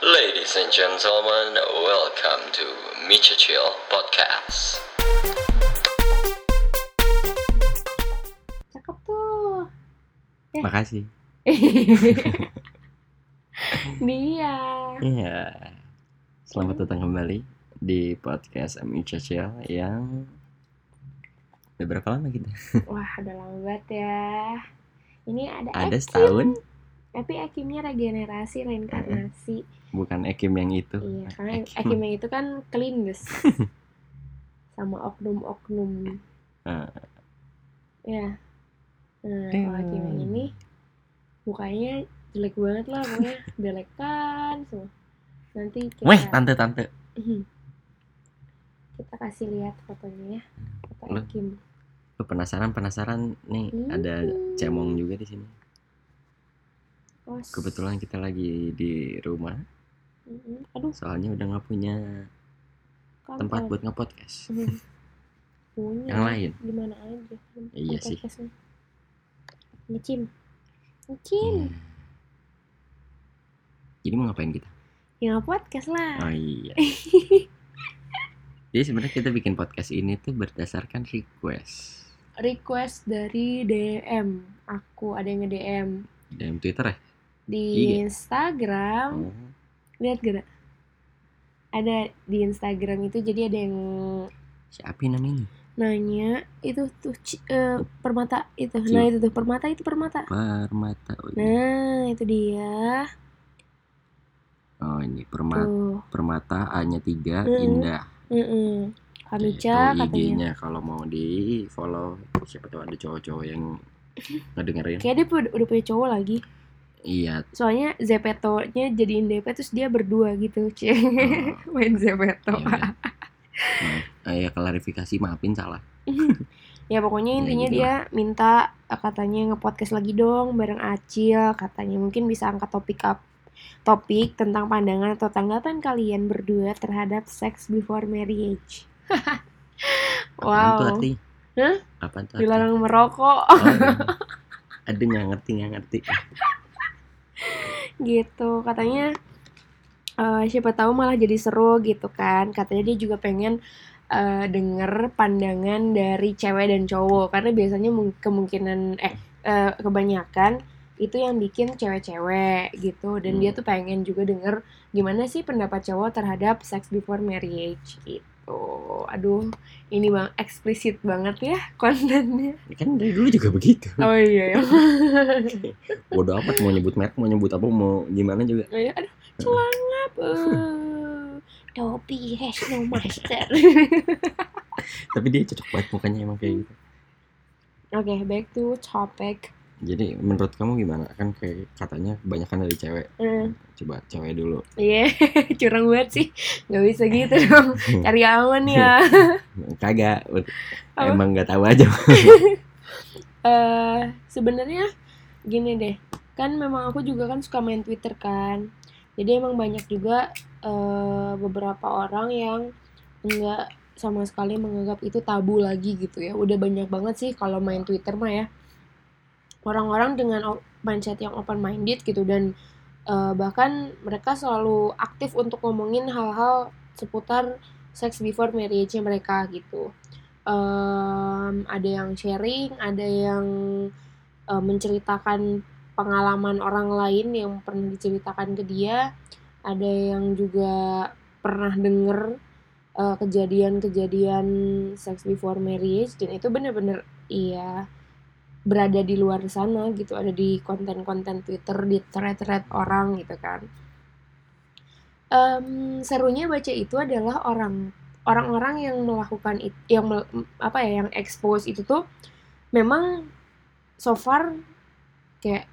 Ladies and gentlemen, welcome to Micha Chill Podcast. Cakep tuh. Eh. Makasih. Dia. Iya. Selamat datang kembali di podcast MI Cecil yang udah berapa lama kita? Wah, udah lama banget ya. Ini ada Ada Ekim. setahun, Tapi Ekimnya regenerasi, reinkarnasi. bukan Ekim yang itu. Iya, karena Ekim. Ekim yang itu kan kelindes. Sama oknum-oknum. Ah. Ya. Nah, kalau Eh. Ekim yang ini mukanya jelek banget lah pokoknya delekan semua. Nanti kita Weh, tante-tante. kita kasih lihat fotonya ya. Foto Ekim. Lu penasaran penasaran nih Hmm. ada cemong juga di sini. Os. Kebetulan kita lagi di rumah, Mm-mm. Aduh, soalnya udah nggak punya tempat kantor. buat nge-podcast. Hmm. punya Yang lain. di mana aja Iya sih. ngecim ngecim Hmm. Jadi mau ngapain kita? ya podcast lah Oh iya. Jadi sebenarnya kita bikin podcast ini tuh berdasarkan request. request dari DM aku ada yang nge DM DM Twitter ya? Di Iya. Instagram Oh, lihat gak ada di Instagram itu jadi ada yang siapa namanya? nanya itu tuh eh, permata itu Ci- nah itu tuh permata itu permata Permata. Oh, iya. nah itu dia Oh, ini permata. tuh Permata A-nya 3, Mm-mm. Indah. Mm-mm. Kamica Itu katanya IG-nya kalau mau di follow siapa tahu ada cowok-cowok yang ngedengerin. kayak dia udah punya cowok lagi Iya. soalnya Zepeto-nya jadiin DP terus dia berdua gitu cie Oh, main Zepeto iya, iya. Nah, eh, ya klarifikasi maafin salah. ya pokoknya Ya, intinya gitu dia minta eh, katanya nge-podcast lagi dong bareng Acil katanya mungkin bisa angkat topik up topik tentang pandangan atau tanggapan kalian berdua terhadap sex before marriage Apaan tuh wow artinya? Hah? Apaan tuh artinya? dilarang merokok Oh, iya. Aduh nggak ngerti nggak ngerti. Gitu. Katanya eh, siapa tahu malah jadi seru gitu kan. Katanya dia juga pengen eh, denger pandangan dari cewek dan cowok. Karena biasanya mung- kemungkinan eh eh, kebanyakan itu yang bikin cewek-cewek gitu. Dan Hmm. dia tuh pengen juga denger gimana sih pendapat cowok terhadap sex before marriage gitu aduh ini bang eksplisit banget ya kontennya Kan dari dulu juga begitu. oh iya ya Bodoh amat mau nyebut merek, mau nyebut apa, mau gimana juga. Oh ya, aduh, celangap. eh. topi has no master. Tapi dia cocok banget mukanya emang kayak gitu. Oke, back to topic. Jadi menurut kamu gimana? Kan kayak katanya kebanyakan dari cewek. Eh, Coba cewek dulu. Iya, curang banget sih. Gak bisa gitu dong. Cari aman ya. Kagak. Apa? Emang nggak tahu aja. Eh, sebenarnya gini deh. Kan memang aku juga kan suka main Twitter kan. Jadi emang banyak juga eh, beberapa orang yang enggak sama sekali menganggap itu tabu lagi gitu ya. Udah banyak banget sih kalau main Twitter mah ya. Orang-orang dengan mindset yang open minded gitu dan eh, bahkan mereka selalu aktif untuk ngomongin hal-hal seputar sex before marriage-nya mereka gitu. Em, ada yang sharing, ada yang eh, menceritakan pengalaman orang lain yang pernah diceritakan ke dia, ada yang juga pernah denger eh, kejadian-kejadian sex before marriage dan itu bener-bener iya berada di luar sana gitu ada di konten-konten Twitter di thread-thread orang gitu kan Em, serunya baca itu adalah orang orang-orang yang melakukan it, yang mel- apa ya yang expose itu tuh memang so far kayak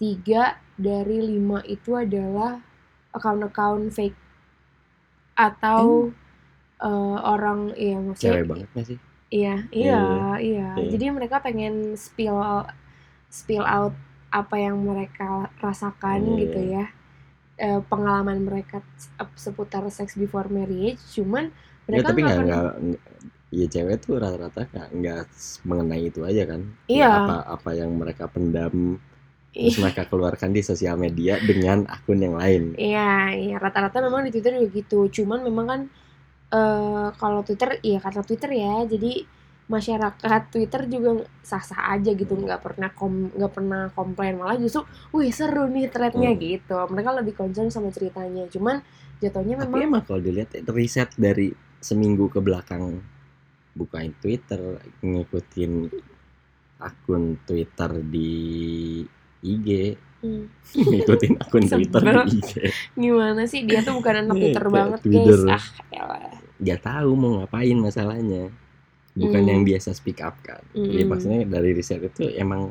tiga dari lima itu adalah account-account fake atau eh, orang ya maksudnya cewek banget sih? Iya, iya, iya. Iya. Jadi mereka pengen spill spill out apa yang mereka rasakan Iya. gitu ya. Eh, pengalaman mereka se- seputar sex before marriage, cuman mereka tapi nggak pernah- nggak nggak- ya cewek tuh rata-rata nggak mengenai itu aja kan Ya, Iya. apa apa yang mereka pendam terus mereka keluarkan di sosial media dengan akun yang lain Iya, iya rata-rata memang di Twitter juga gitu. Cuman memang kan eh kalau Twitter, iya kata Twitter ya. Jadi masyarakat Twitter juga sah-sah aja gitu, Hmm. nggak pernah kom nggak pernah komplain malah justru, wih seru nih threadnya Hmm. gitu. Mereka lebih concern sama ceritanya. Cuman jatuhnya tapi memang emang kalau dilihat riset dari seminggu ke belakang bukain Twitter ngikutin akun Twitter di IG hmm, ngikutin akun Twitter di IG gimana sih dia tuh bukan anak Nih, Twitter banget Twitter. guys. Ah, elah. Nggak tahu mau ngapain masalahnya bukan Hmm. yang biasa speak up kan jadi Mm-mm. maksudnya dari riset itu emang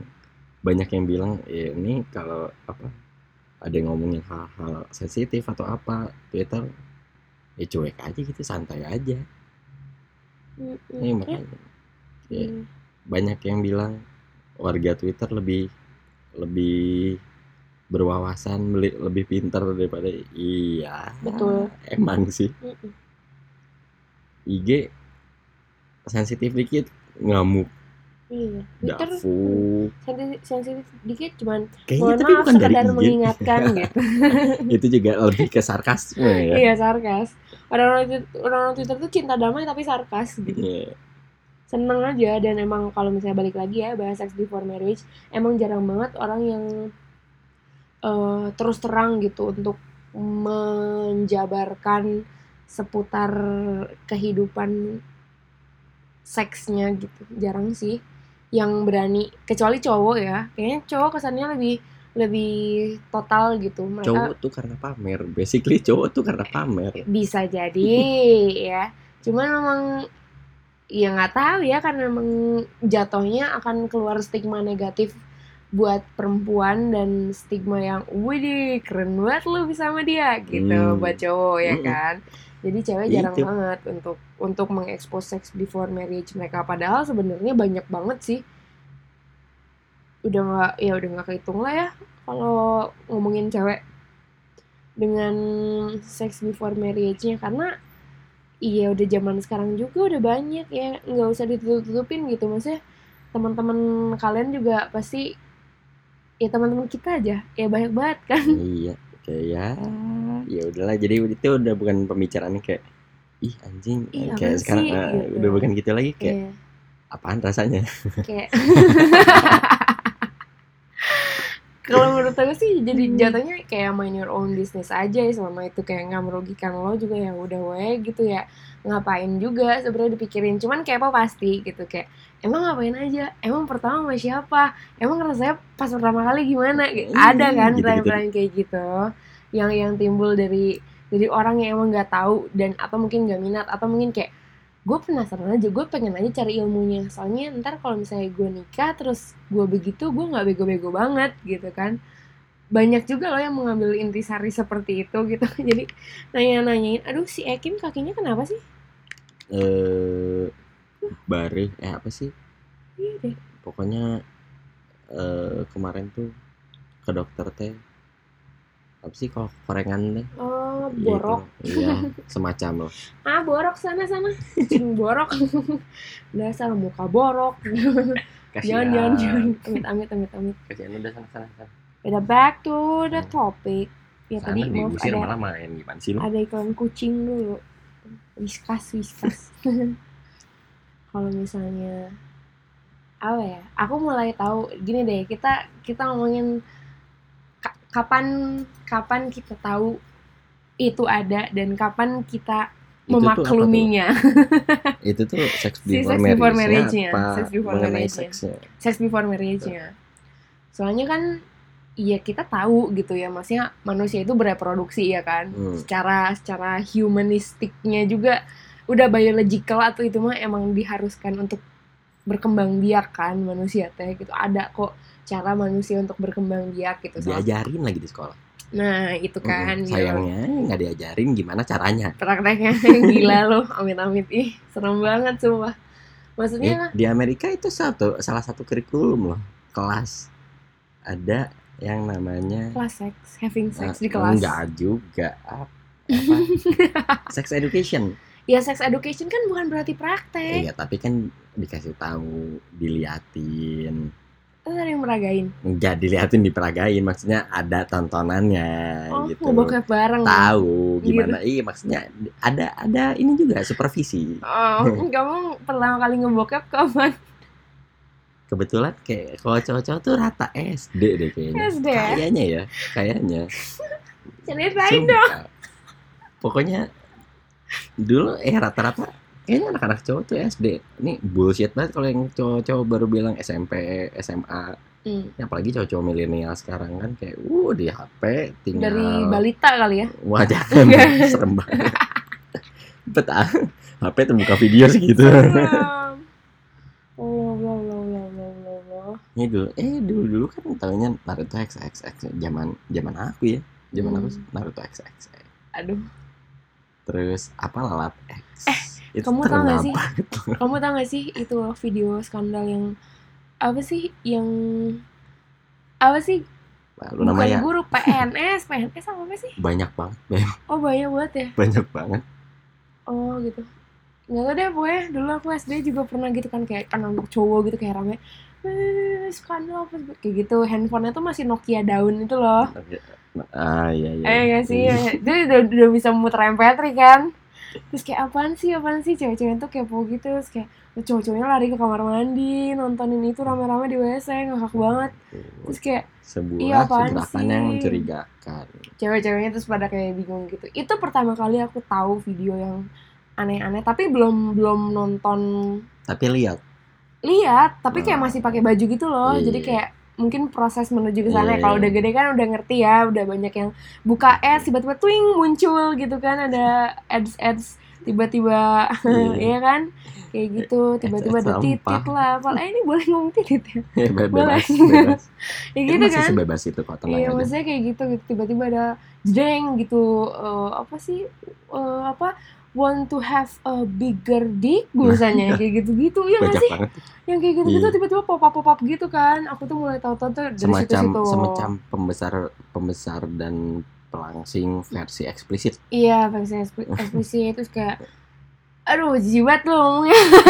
banyak yang bilang ya ini kalau apa ada yang ngomongin hal-hal sensitif atau apa Twitter ya cuek aja gitu santai aja Mm-mm. Ini Eh, makanya ya, hmm. banyak yang bilang warga Twitter lebih lebih berwawasan lebih pintar daripada iya Betul. emang sih Mm-mm. IG sensitif dikit ngamuk Iya, Twitter sensitif, dikit cuman kayaknya tapi maaf bukan dari sekedar IG mengingatkan gitu. itu juga lebih ke sarkasme ya Iya sarkas. Orang-orang Twitter, orang-orang Twitter tuh cinta damai tapi sarkas gitu. Iya. Seneng aja dan emang kalau misalnya balik lagi ya bahas sex before marriage, emang jarang banget orang yang eh, terus terang gitu untuk menjabarkan seputar kehidupan seksnya gitu. Jarang sih yang berani kecuali cowok ya. Kayaknya cowok kesannya lebih lebih total gitu. Mereka cowok tuh karena pamer basically cowok tuh karena pamer bisa jadi ya cuman memang ya nggak tahu ya karena memang jatuhnya akan keluar stigma negatif buat perempuan dan stigma yang wih keren banget lu bisa sama dia gitu Hmm. buat cowok ya Mm-mm. kan jadi cewek jarang Itu. banget untuk untuk mengekspos sex before marriage mereka padahal sebenarnya banyak banget sih udah nggak ya udah nggak kehitung lah ya kalau ngomongin cewek dengan sex before marriage-nya karena iya udah zaman sekarang juga udah banyak ya nggak usah ditutup-tutupin gitu maksudnya teman-teman kalian juga pasti ya teman-teman kita aja. Ya banyak banget kan. Iya kayak ya. Ya udahlah jadi itu udah bukan pembicaraannya kayak ih anjing. Ih, kayak sekarang sih? ah, Gitu. udah bukan gitu lagi kayak Iya, apaan rasanya? Kayak kalau menurut aku sih jadi Hmm. jatuhnya kayak mind your own business aja ya selama itu kayak nggak merugikan lo juga ya udah we gitu ya. Ngapain juga sebenarnya dipikirin cuman kayak apa pasti gitu kayak emang ngapain aja? Emang pertama sama siapa? Emang rasanya pas pertama kali gimana? Gitu. Hmm, ada kan pertanyaan-pertanyaan kayak gitu yang yang timbul dari dari orang yang emang nggak tahu dan atau mungkin nggak minat atau mungkin kayak gue penasaran aja gue pengen aja cari ilmunya. Soalnya ntar kalau misalnya gue nikah terus gue begitu gue nggak bego-bego banget gitu kan. Banyak juga loh yang mengambil intisari seperti itu gitu. Jadi nanya-nanyain aduh si Ekim kakinya kenapa sih? Eh bare eh apa sih? Iya deh. Pokoknya eh kemarin tuh ke dokter teh. Apa sih kalau korengan deh? Oh Gitu. borok. Iya semacam loh ah borok sana sana. Kucing borok. Dasar muka borok. Jangan jangan jangan. Amit amit amit amit. Kasihan udah sana sana, sana. udah back to the topic. Ya sana tadi maaf diusir ada malah main gimana sih lu? ada iklan kucing dulu. Whiskas whiskas kalau misalnya apa ya aku mulai tahu gini deh kita kita ngomongin ka- kapan kapan kita tahu itu ada dan kapan kita Itu tuh memakluminya itu tuh sex Si before sex before marriage-nya sex before marriage-nya. seksnya sex before marriage-nya. Soalnya kan iya kita tahu gitu ya maksudnya manusia itu bereproduksi ya kan Hmm. secara secara humanistiknya juga udah biological atau itu mah emang diharuskan untuk berkembang biak kan manusia teh gitu. Ada kok cara manusia untuk berkembang biak gitu. Diajarin lagi di sekolah. Nah itu kan gitu. sayangnya nggak diajarin gimana caranya? Prakteknya gila loh amit-amit. Ih serem banget sumpah. Maksudnya Eh, di Amerika itu satu salah satu kurikulum loh kelas. Ada yang namanya kelas seks having sex eh, di kelas. enggak juga. Apa, apa? sex education ya sex education kan bukan berarti praktek iya tapi kan dikasih tahu diliatin Terus ada yang meragain. nggak diliatin diperagain maksudnya ada tontonannya Oh, gitu ngebokep bareng. tahu Gitu. gimana iya maksudnya ada ada ini juga supervisi Oh, kamu pertama kali ngebokep kapan? kebetulan kayak kalau cowok-cowok tuh rata SD deh kayaknya SD ya? kayaknya ya kayaknya Ceritain dong. Pokoknya dulu eh rata-rata kayaknya anak-anak cowok tuh SD ini bullshit banget kalau yang cowok-cowok baru bilang SMP SMA Hmm. Apalagi cowok-cowok milenial sekarang kan kayak uh di HP tinggal Dari balita kali ya. wah jangan serem banget betah HP tuh buka video segitu. Oh, Allah, Allah, Allah, Allah, Allah. ini dulu eh dulu dulu kan tahunya Naruto XXX zaman zaman aku ya zaman Hmm. aku Naruto XXX Aduh, terus apa lalat X? Itu Eh, kamu tahu terkenal sih? kamu tau gak sih itu video skandal yang apa sih yang apa sih? Lu namanya bukan guru PNS PNS apa apa sih? Banyak banget oh banyak banget ya? Banyak banget. Oh gitu. Nggak tau deh pokoknya dulu aku SD juga pernah gitu kan kayak anak cowok gitu kayak rame eh skandal apa sih?" kayak gitu handphonenya tuh masih Nokia daun itu loh ah iya iya. Eh gak sih? Itu udah, udah bisa muter MP3 kan? Terus kayak apaan sih apaan sih? Cewek-cewek tuh kepo gitu. Terus kayak cowok-cowoknya lari ke kamar mandi nontonin itu rame-rame di WC ngakak banget. Terus kayak sebuah Iya, apaan sih? yang mencurigakan. Cewek-ceweknya terus pada kayak bingung gitu. Itu pertama kali aku tahu video yang aneh-aneh tapi belum belum nonton. Tapi lihat. Lihat tapi kayak Ah. masih pakai baju gitu loh. Iya. jadi kayak mungkin proses menuju ke sana Iya, kalau iya. udah gede kan udah ngerti ya udah banyak yang buka ads tiba-tiba twing muncul gitu kan. Ada ads ads tiba-tiba Iya. iya kan? Kayak gitu tiba-tiba ada titit sampah. lah. Apa eh ini boleh ngomong titit ya? Be- Boleh. bebas. Bebas ya Kan gitu masih kan? sebebas itu kok Iya aja. maksudnya kayak gitu gitu. Tiba-tiba ada jeng gitu eh, apa sih eh, apa want to have a bigger dick biasanya kayak gitu-gitu. Ya nggak sih? banget. Yang kayak gitu-gitu Iya. tiba-tiba pop up pop up gitu kan. Aku tuh mulai tahu-tahu tuh dari semacam situ-situ. Semacam pembesar pembesar dan pelangsing versi eksplisit. Iya versi ekspli- eksplisit. Terus kayak aduh jiwat loh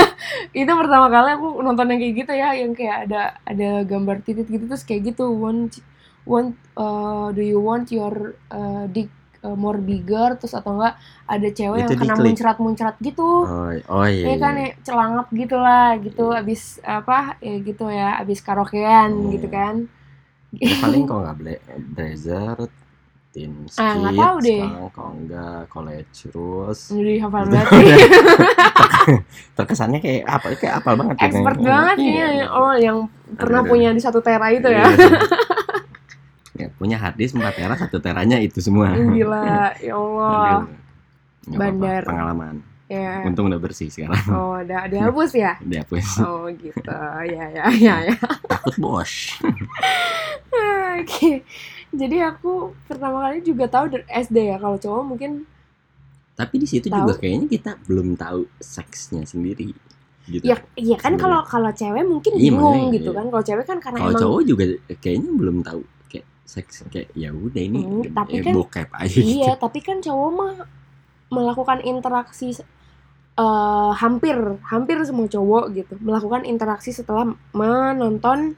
itu pertama kali aku nonton yang kayak gitu ya yang kayak ada ada gambar titit gitu terus kayak gitu want want uh, do you want your uh, dick uh, more bigger terus atau enggak ada cewek Itu yang kena muncrat-muncrat gitu oh, oh iya, ya kan iya. ya celangap gitu lah gitu Iya. abis apa ya gitu ya abis karaokean Hmm. gitu kan Ya, paling kalau nggak ble- blazer tin skit Ah, nggak tahu deh. sekarang kalau nggak college rules jadi hafal banget sih. terkesannya kayak apa kayak apal banget ya, expert kayak- banget Iya, iya. oh yang pernah Ada- punya di satu tera itu ya Iya. Ya punya harddisk 4 tera satu teranya itu semua. Gila ya Allah. Aduh. Nggak apa-apa, Bandar. pengalaman. Ya. Untung udah bersih sekarang. Oh udah dihapus ya? Dihapus oh gitu. Ya ya ya ya. Takut bos. Oke. Jadi aku pertama kali juga tahu dari SD ya kalau cowok mungkin tapi di situ Tahu. juga kayaknya kita belum tahu seksnya sendiri gitu. Ya iya kan kalau kalau cewek mungkin Iya, bingung gitu iya. kan. Kalau cewek kan karena kalau emang cowok juga kayaknya belum tahu seks kayak ya udah ini Hmm, tapi eh, kan- bokep aja gitu iya tapi kan cowok mah melakukan interaksi eh, hampir hampir semua cowok gitu melakukan interaksi setelah menonton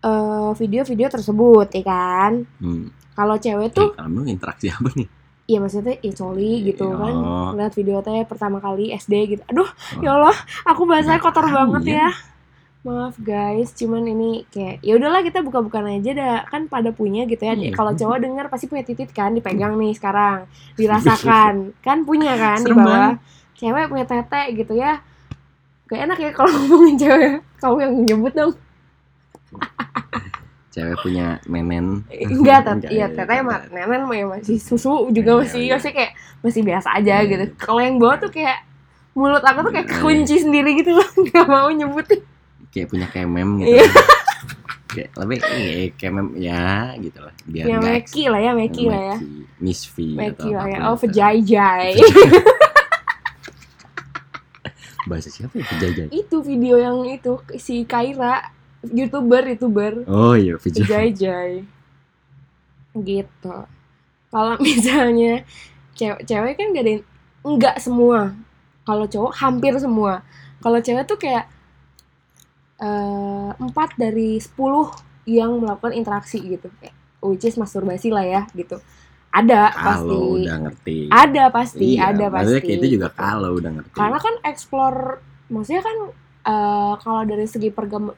eh, video-video tersebut ya kan Hmm. kalau cewek tuh Eh, kamu interaksi apa nih Iya maksudnya ya coli gitu Oh. kan Lihat video teh pertama kali SD gitu Aduh Oh. ya Allah Aku bahasanya kotor banget ya. ya Maaf guys Cuman ini kayak ya udahlah kita buka-bukaan aja dah Kan pada punya gitu ya Iya. Kalau cowok denger pasti punya titit kan Dipegang nih sekarang Dirasakan Kan punya kan di bawah banget. Cewek punya tete gitu ya Gak enak ya kalau ngomongin cewek Kamu yang nyebut dong cewek punya menen Enggak, tet iya ya, teteh mah mah ya masih susu juga Iya, masih iya. masih kayak masih biasa aja Iya. gitu. Kalau yang bawah tuh kayak mulut aku tuh kayak Iya, kunci sendiri gitu loh, nggak mau nyebutin. Kayak punya kemem gitu Iya. kayak lebih iya, kemem ya gitu lah biar Ya Meki lah ya, Meki lah ya. Miss V Meki atau lah ya. Oh, itu. vejajai. bahasa siapa ya vejajai itu video yang itu si Kaira, youtuber youtuber oh iya vejajai vejajai. Gitu. Kalau misalnya cewek cewek kan gak ada nggak semua. Kalau cowok hampir semua. Kalau cewek tuh kayak eh, empat dari 10 yang melakukan interaksi gitu. Kayak which is masturbasi lah ya gitu. Ada pasti. Kalau udah ngerti. ada pasti Iya, ada maksudnya pasti kayak itu juga kalau udah ngerti. karena kan explore maksudnya kan eh, kalau dari segi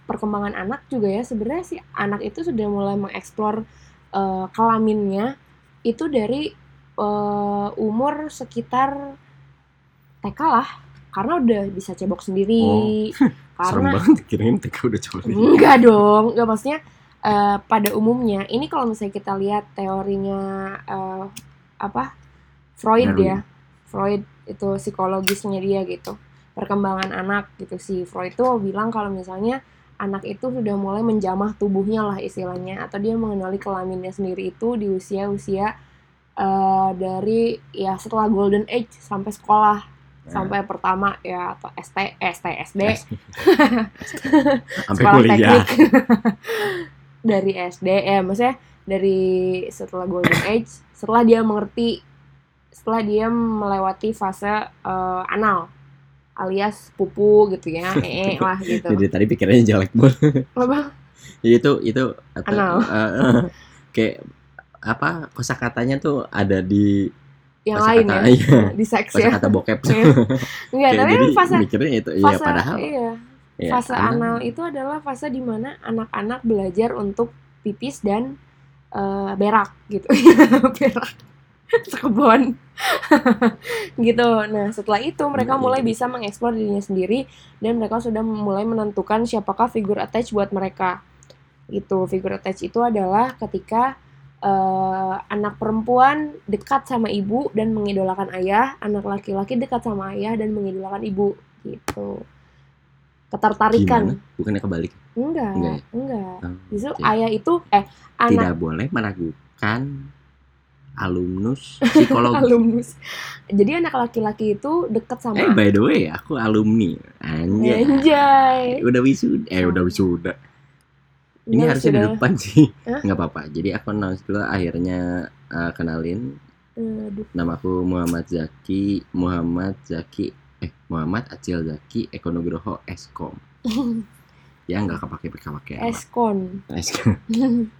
perkembangan anak juga ya sebenarnya si anak itu sudah mulai mengeksplor eh, kelaminnya itu dari eh, umur sekitar TK lah. Karena udah bisa cebok sendiri. Serem karena banget kirain TK udah coba. enggak dong enggak maksudnya eh, pada umumnya ini kalau misalnya kita lihat teorinya eh, apa Freud Darwin. ya Freud itu psikologisnya dia gitu perkembangan anak gitu si Freud tuh bilang kalau misalnya anak itu sudah mulai menjamah tubuhnya lah istilahnya atau dia mengenali kelaminnya sendiri itu di usia-usia eh, dari ya setelah golden age sampai sekolah Nah. sampai pertama ya atau ST ST SD Sampai sekolah kuliah. teknik dari SD ya maksudnya dari setelah golden age setelah dia mengerti setelah dia melewati fase eh, anal alias pupu gitu ya ee lah gitu Jadi tadi pikirannya jelek banget. apa Jadi itu itu atau, Anal. eh, eh, kayak apa kosakatanya tuh ada di yang lain kosakata ya. iya, di seks ya. kosakata bokep. Iya. enggak tapi jadi fase mikirnya itu iya fase padahal iya. ya, fase anal. anal itu adalah fase di mana anak-anak belajar untuk pipis dan eh, berak gitu. Berak. Sekebon gitu. Nah setelah itu mereka Iya, mulai iya. bisa mengeksplor dirinya sendiri dan mereka sudah mulai menentukan siapakah figur attach buat mereka. Gitu. Figur attach itu adalah ketika eh, anak perempuan dekat sama ibu dan mengidolakan ayah anak laki-laki dekat sama ayah dan mengidolakan ibu gitu ketertarikan Gimana? Bukannya kebalik. enggak Enggak ya? enggak Oh, justru oke. ayah itu eh anak Tidak boleh meragukan alumnus psikologi. alumnus jadi anak laki-laki itu dekat sama Eh by the way, aku alumni. Anjay. Anjay. Udah wisuda. Eh udah wisuda. Ini Enggak, harusnya di depan sih. Nggak apa-apa. Jadi aku announce dulu akhirnya eh, kenalin Aduh. namaku Muhammad Zaki, Muhammad Zaki eh Muhammad Acil Zaki Ekonogroho Eskom. ya nggak kepake kepake amat. Eskon. Eskom.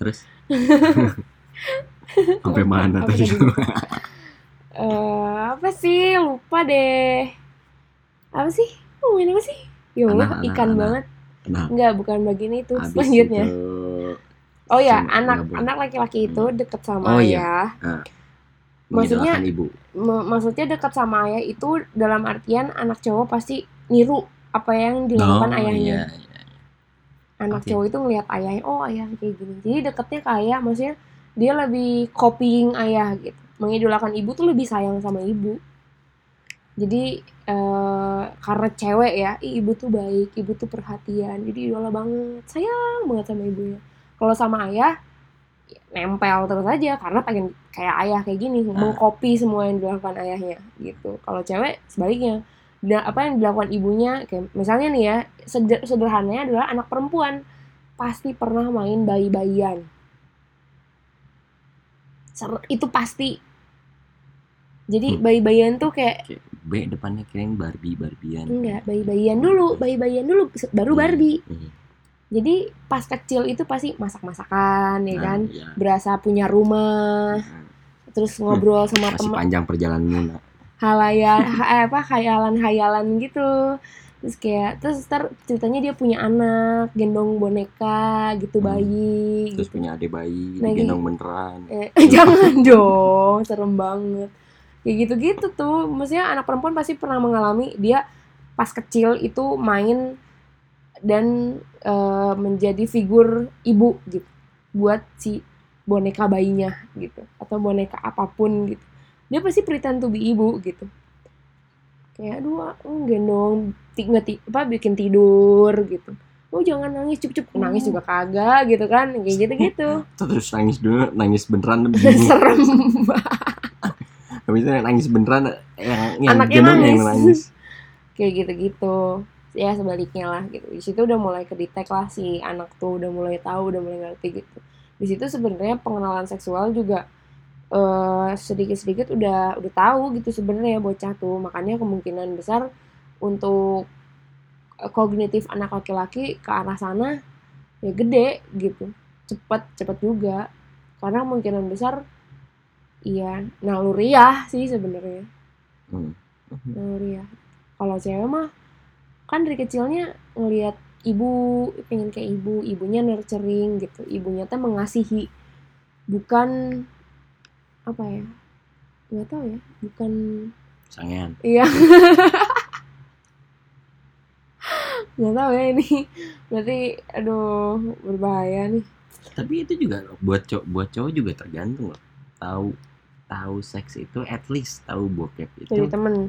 Terus sampai mana tadi? Eh, apa sih? Lupa deh. Apa sih? Ngomongin apa sih? Ya Allah, ikan anak. banget. Nah, Enggak, bukan bagian itu. Selanjutnya. itu Oh ya, anak anak laki-laki itu deket sama Oh, iya. ayah. mengidolakan Maksudnya- ibu. Maksudnya dekat sama ayah itu dalam artian anak cowok pasti niru apa yang dilakukan Oh, ayahnya. iya, iya. Anak Oke. cowok itu ngelihat ayahnya, oh ayah kayak gini. Jadi deketnya ke ayah, maksudnya dia lebih copying ayah gitu. Mengidolakan ibu tuh lebih sayang sama ibu. Jadi eh, karena cewek ya, "Ih, ibu tuh baik, ibu tuh perhatian. Jadi idola banget, sayang banget sama ibunya. Kalau sama ayah ya, nempel terus aja karena pengen kayak ayah kayak gini, mengcopy semua yang dilakukan ayahnya gitu. Kalau cewek sebaliknya. Dan apa yang dilakukan ibunya kayak misalnya nih ya, seder- sederhananya adalah anak perempuan pasti pernah main bayi-bayian. Itu pasti. Jadi Hmm. bayi-bayian tuh kayak B depannya kirain Barbie Barbian. enggak, bayi-bayian dulu, bayi-bayian dulu baru Iya, Barbie. iya. Jadi pas kecil itu pasti masak-masakan ya Nah, kan, iya. berasa punya rumah, Nah, terus ngobrol sama Masih teman panjang perjalanannya. halayan ha- apa hayalan-hayalan gitu. Terus kayak terus ntar ceritanya dia punya anak, gendong boneka gitu Hmm. bayi Terus gitu. punya adik bayi, Lagi- digendong beneran. Eh, jangan dong, serem banget. Kayak gitu-gitu tuh, maksudnya anak perempuan pasti pernah mengalami dia pas kecil itu main dan eh, menjadi figur ibu gitu buat si boneka bayinya gitu atau boneka apa pun gitu. Dia pasti pretend to be ibu gitu. Kayak aduh oh, gendong ti- nggak ti- apa bikin tidur gitu. Oh jangan nangis cup-cup nangis juga kagak gitu kan kayak gitu-gitu. Terus nangis dulu, nangis beneran serem Habis itu nangis beneran yang yang Anaknya gendong yang nangis. nangis. kayak gitu-gitu. Ya sebaliknya lah gitu. Di situ udah mulai kedetek lah si anak tuh udah mulai tahu udah mulai ngerti gitu. Di situ sebenarnya pengenalan seksual juga eh, sedikit-sedikit udah udah tahu gitu sebenarnya bocah tuh. Makanya kemungkinan besar untuk kognitif anak laki-laki ke arah sana ya gede gitu. Cepet cepet juga. Karena kemungkinan besar iya naluriah sih sebenarnya. Hmm. naluriah kalau cewek mah kan dari kecilnya ngelihat ibu pengen kayak ibu ibunya nurturing gitu. Ibunya teh mengasihi bukan apa ya nggak tahu ya bukan sangean. Iya. Nggak tahu ya ini. Berarti aduh berbahaya nih. Tapi itu juga buat cowok buat cowok juga tergantung loh. Tahu tahu seks itu at least tahu bokep itu dari temen.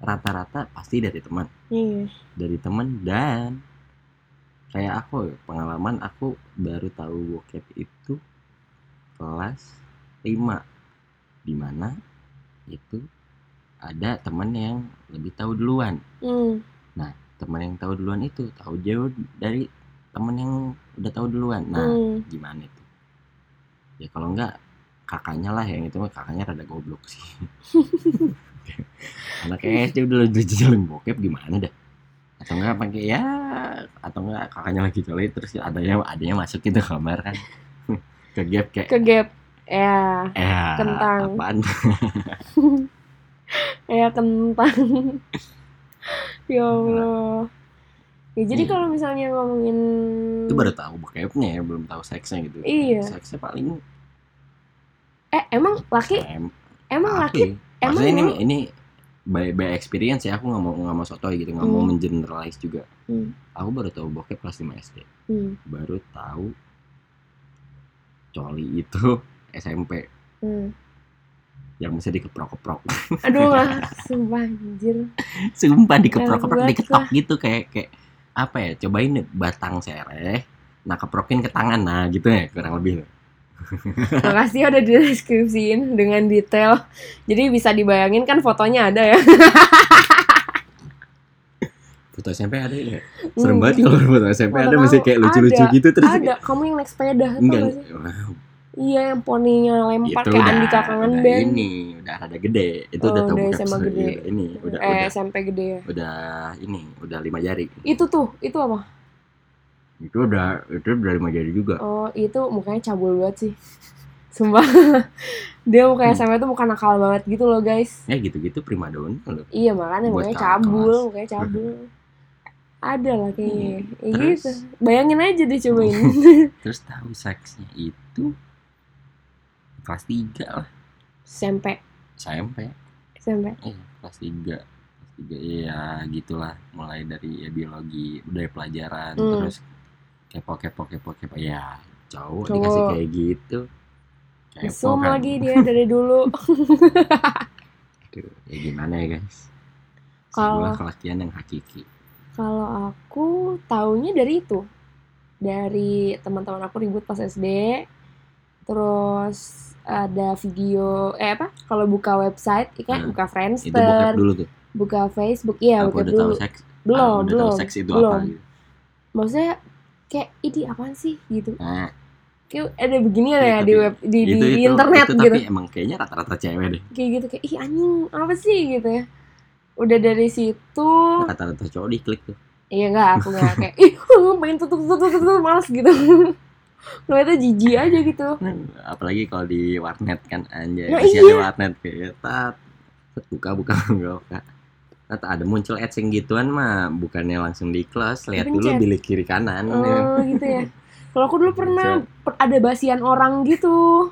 rata-rata pasti dari teman. Iya. Dari teman dan kayak aku pengalaman aku baru tahu bokep itu kelas 5 di mana itu ada teman yang lebih tahu duluan. Hmm. teman yang tahu duluan itu tahu jauh dari teman yang udah tahu duluan. Nah hmm. gimana itu? Ya kalau enggak kakaknya lah yang itu mah kakaknya rada goblok sih. Anak SD udah udah jalan bokep gimana dah? Atau enggak pakai ya atau enggak kakaknya lagi colit terus adanya adanya masuk gitu kamar kan. Ke gap kayak ke gap ya eh kentang. apaan? Ya kentang. Ya Allah. Ya jadi Iya. kalau misalnya ngomongin itu baru tahu bokepnya ya belum tahu seksnya gitu. Iya. seksnya paling eh emang laki? Em, emang laki. emang maksudnya ini ini by, by experience ya aku nggak mau nggak mau sotoy gitu nggak mau Hmm. mengeneralize juga. Hmm. aku baru tahu bokep kelas 5 SD hmm. baru tahu coli itu SMP Hmm. yang bisa dikeprok-keprok. Aduh lah sumpah anjir. Sumpah dikeprok-keprok diketok gitu kayak kayak apa ya cobain deh batang sereh nah keprokin ke tangan nah gitu ya kurang lebih makasih udah dideskripsiin dengan detail. Jadi bisa dibayangin kan fotonya ada ya? Foto SMP ada ya? Serem banget kalau foto SMP ada masih kayak lucu-lucu gitu terus. Ada. Kamu yang naik sepeda enggak. iya yang poninya lempar itu kayak udah, Andika Kangen udah Band. ini udah rada gede. Itu Oh, udah tahu udah SMA gede. Ini udah eh udah. SMP gede ya? Udah ini udah lima jari. Itu tuh itu apa itu udah itu udah lima jari juga. Oh itu mukanya cabul banget sih. Sumpah. Dia mukanya Hmm. SMA tuh muka nakal banget gitu loh guys. Ya gitu-gitu prima loh. Iya makanya Buat mukanya cabul kelas. mukanya cabul. Ada lah kayaknya. Hmm, ya terus? gitu. Bayangin aja deh cobain terus tahu seksnya itu? Kelas 3 lah. SMP SMP SMP eh kelas 3 kelas 3 iya gitulah. Mulai dari ya, biologi budaya pelajaran Hmm. terus kepo kepo kepo kepo ya cowok Cowok. dikasih kayak gitu kepo Mesum kan. lagi dia dari dulu Aduh, ya gimana ya guys Kalau- kelakian yang hakiki Kalau aku taunya dari itu. Dari teman-teman aku ribut pas SD. Terus ada video eh apa? Kalau buka website, ya kan Hmm. buka itu bokep Friendster, dulu tuh buka Facebook, iya tahu dulu. seks Belum, ah, udah belum. tahu seks itu belum. apa gitu Maksudnya kayak ini apaan sih gitu. nah Kayak ada beginian Iya, ya di web di, itu, di itu, internet itu, gitu. tapi emang kayaknya rata-rata cewek deh Kayak gitu kayak ih anjing apa sih gitu ya. Udah dari situ rata-rata cowok diklik tuh Iya enggak, aku enggak kayak ih pengen tutup tutup tutup, males gitu. Ngeliatnya jijik aja gitu. apalagi kalau di warnet kan anjay Nah, iya. ada warnet kayak tat tat, buka buka buka Tat, ada muncul ads yang gituan mah bukannya langsung di close lihat dulu bilik kiri kanan Oh gitu ya. Kalau aku dulu pernah per- ada basian orang gitu.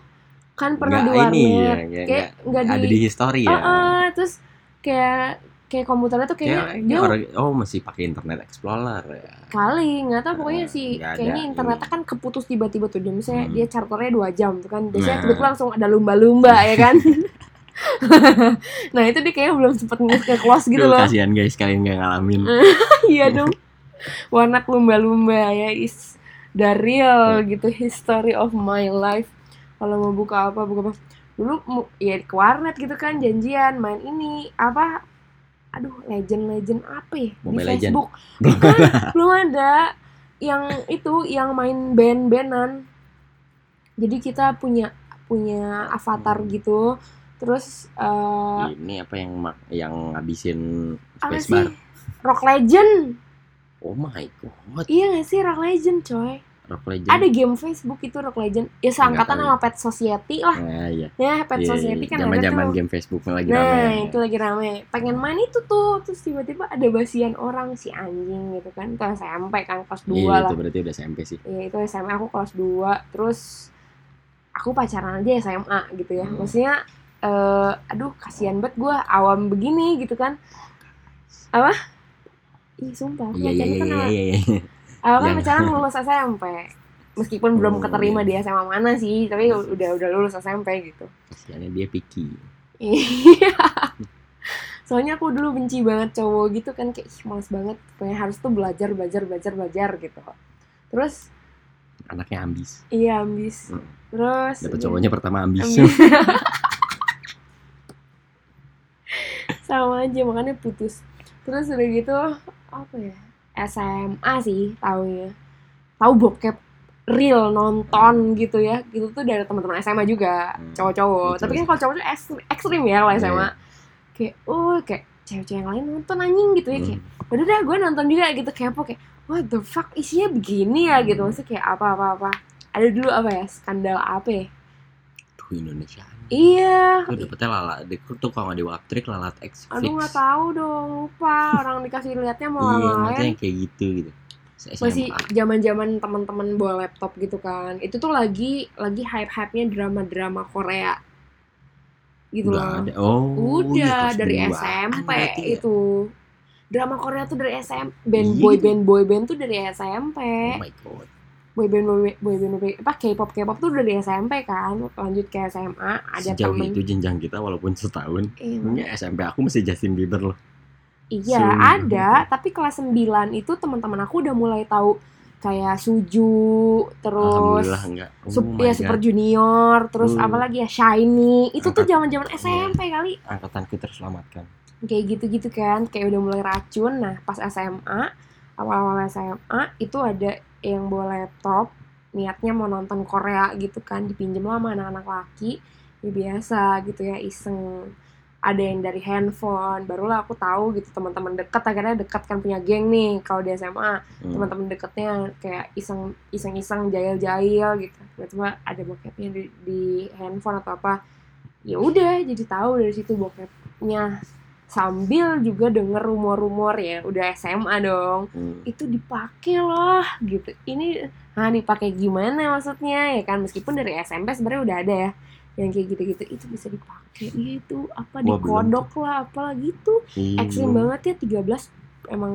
Kan pernah di warnet. ini ya kayak kayak enggak di, ada di history ya ah, terus kayak kayak komputernya tuh kayaknya Kayak- dia orang oh masih pakai internet explorer ya kali nggak tahu pokoknya Ah, sih nggak ada kayaknya ini. internetnya kan keputus tiba-tiba tuh dia misalnya Hmm. dia charternya dua jam tuh kan biasanya Nah. tiba-tiba langsung ada lumba-lumba ya kan nah itu dia kayaknya belum sempet nge close gitu Duh, loh. kasihan guys kalian nggak ngalamin. Iya dong. Warna lumba-lumba ya is the real gitu history of my life. Kalau mau buka apa buka apa. Dulu ya ke warnet gitu kan janjian main ini apa aduh legend-legend apa ya? Mobile di Legend. Facebook. Bukan belum ada yang itu yang main band-bandan. Jadi kita punya punya avatar gitu terus eh, ini apa yang mak- yang ngabisin apa space sih bar Rock Legend Oh my god. Iya gak sih Rock Legend coy? Rock Legend. Ada game Facebook itu Rock Legend. Ya seangkatan sama Pet Society lah. Nah, iya. Ya Pet Iya, Society kan zaman zaman game Facebook lagi Nah rame. itu lagi rame. Pengen main itu tuh. Terus tiba-tiba ada basian orang si anjing gitu kan. Itu SMP kan kelas 2 Iya, lah. itu berarti udah SMP sih. Iya itu SMA aku kelas 2 Terus aku pacaran aja SMA gitu ya Hmm. Maksudnya eh Aduh kasihan banget gue awam begini gitu kan Apa? Ih sumpah Iya iya pacaran iya kan iya sama- iya. Aku kan Yang- pacaran lulus SMP Meskipun belum Oh, keterima iya. di SMA mana sih Tapi udah udah lulus SMP gitu Kasiannya dia picky. Iya Soalnya aku dulu benci banget cowok gitu kan Kayak ih, males banget Kayak harus tuh belajar belajar belajar belajar gitu Terus Anaknya ambis. Iya ambis Hmm. Terus Dapat cowoknya pertama ambis. Ambis. sama aja makanya putus terus udah gitu apa ya SMA sih taunya tahu bokep real nonton gitu ya gitu tuh dari teman-teman SMA juga Hmm. cowok-cowok Betul tapi kan kalau cowok tuh ekstrim, ekstrim ya kalau Iya. SMA kayak oh kayak cewek-cewek yang lain nonton anjing gitu ya kayak Hmm. udah dah gue nonton juga gitu kepo kayak what the fuck isinya begini ya gitu Hmm. maksudnya kayak apa apa apa ada dulu apa ya skandal apa ya Tuh Indonesia. Iya Tuh dapetnya lala. Di, nggak di Waptrik lalat X Aduh nggak tahu dong, lupa orang dikasih liatnya sama Iya, orang maksudnya lain. yang kayak gitu gitu. Masih zaman-zaman teman-teman bawa laptop gitu kan. Itu tuh lagi lagi hype-hype-nya drama-drama Korea. Gitu Udah loh. ada. Oh, Udah kelas dari duaan SMP ya? itu. Drama Korea tuh dari SMP, band Iya boy gitu. band boy band tuh dari SMP. Oh my god. Boy band boy, boy apa K-pop K-pop tuh dari SMP kan. Lanjut ke SMA, ada Sejauh temen. itu jenjang kita walaupun setahun. Iya, SMP aku masih Justin Bieber loh. Iya, Sumpah. ada, tapi kelas 9 itu teman-teman aku udah mulai tahu kayak Suju, terus enggak. Oh Sup, ya God. Super Junior, terus Hmm. apa lagi ya Shiny. Itu tuh Angkat- zaman-zaman SMP kali. Angkatanku terselamatkan. Kayak gitu-gitu kan, kayak udah mulai racun. Nah, pas SMA, awal-awal SMA itu ada yang bawa laptop, niatnya mau nonton Korea gitu kan, dipinjem lah sama anak-anak laki. Ya biasa gitu ya, iseng. Ada yang dari handphone, barulah aku tahu gitu teman-teman deket akhirnya deket kan punya geng nih kalau di SMA Hmm. teman-teman deketnya kayak iseng iseng iseng jail jail gitu tiba-tiba ada bokepnya di, di handphone atau apa ya udah jadi tahu dari situ bokepnya sambil juga denger rumor-rumor ya udah SMA dong Hmm. itu dipakai loh gitu. Ini nah dipakai gimana maksudnya ya kan? Meskipun dari SMP sebenarnya udah ada ya yang kayak gitu-gitu. Itu bisa dipakai itu apa Wah, belum dikodok lah apalah gitu. Ih, ekstrim banget ya 13 emang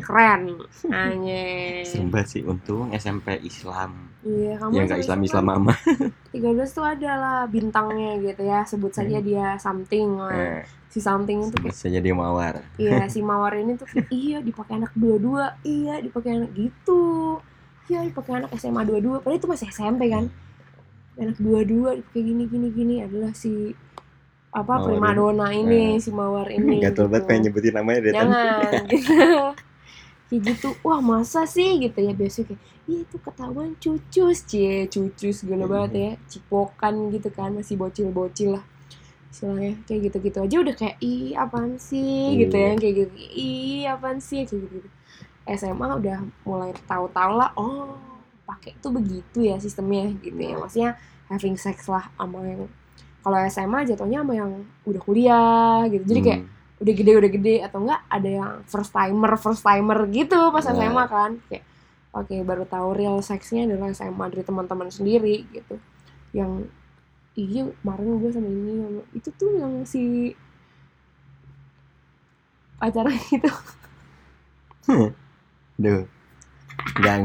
keren anjir Serem banget sih untung SMP Islam. Iya kamu Ya enggak sama Islam-Islam kan mama. 13 tuh ada lah bintangnya gitu ya sebut saja dia something lah Eh, si something itu sebut saja dia mawar. iya si mawar ini tuh iya dipakai anak dua-dua iya dipakai anak gitu iya dipakai anak SMA dua-dua padahal itu masih SMP kan anak dua-dua dipakai gini gini gini adalah si apa primadona ini Eh. si mawar ini Gatel banget gitu. pengen nyebutin namanya deh. Jangan kayak gitu. Wah masa sih? Gitu ya biasanya kayak iya itu ketahuan cucus. Cie cucus gila banget ya. Cipokan gitu kan masih bocil-bocil lah. Istilahnya kayak gitu-gitu aja udah kayak ih apaan sih? Gitu ya Iya. kayak gitu. Ih apaan sih? Kayak gitu, -gitu. SMA udah mulai tahu-tahu lah oh pakai tuh begitu ya sistemnya gitu ya. Iya. maksudnya having sex lah sama yang kalau SMA jatuhnya sama yang udah kuliah gitu. Jadi kayak Hmm. Udah gede udah gede atau enggak ada yang first timer first timer gitu pas Nah. SMA kan. Kayak oke baru tahu real seksnya adalah SMA dari teman-teman sendiri gitu. Yang iya kemarin gue sama ini sama- itu tuh yang si pacaran itu Duh. Gak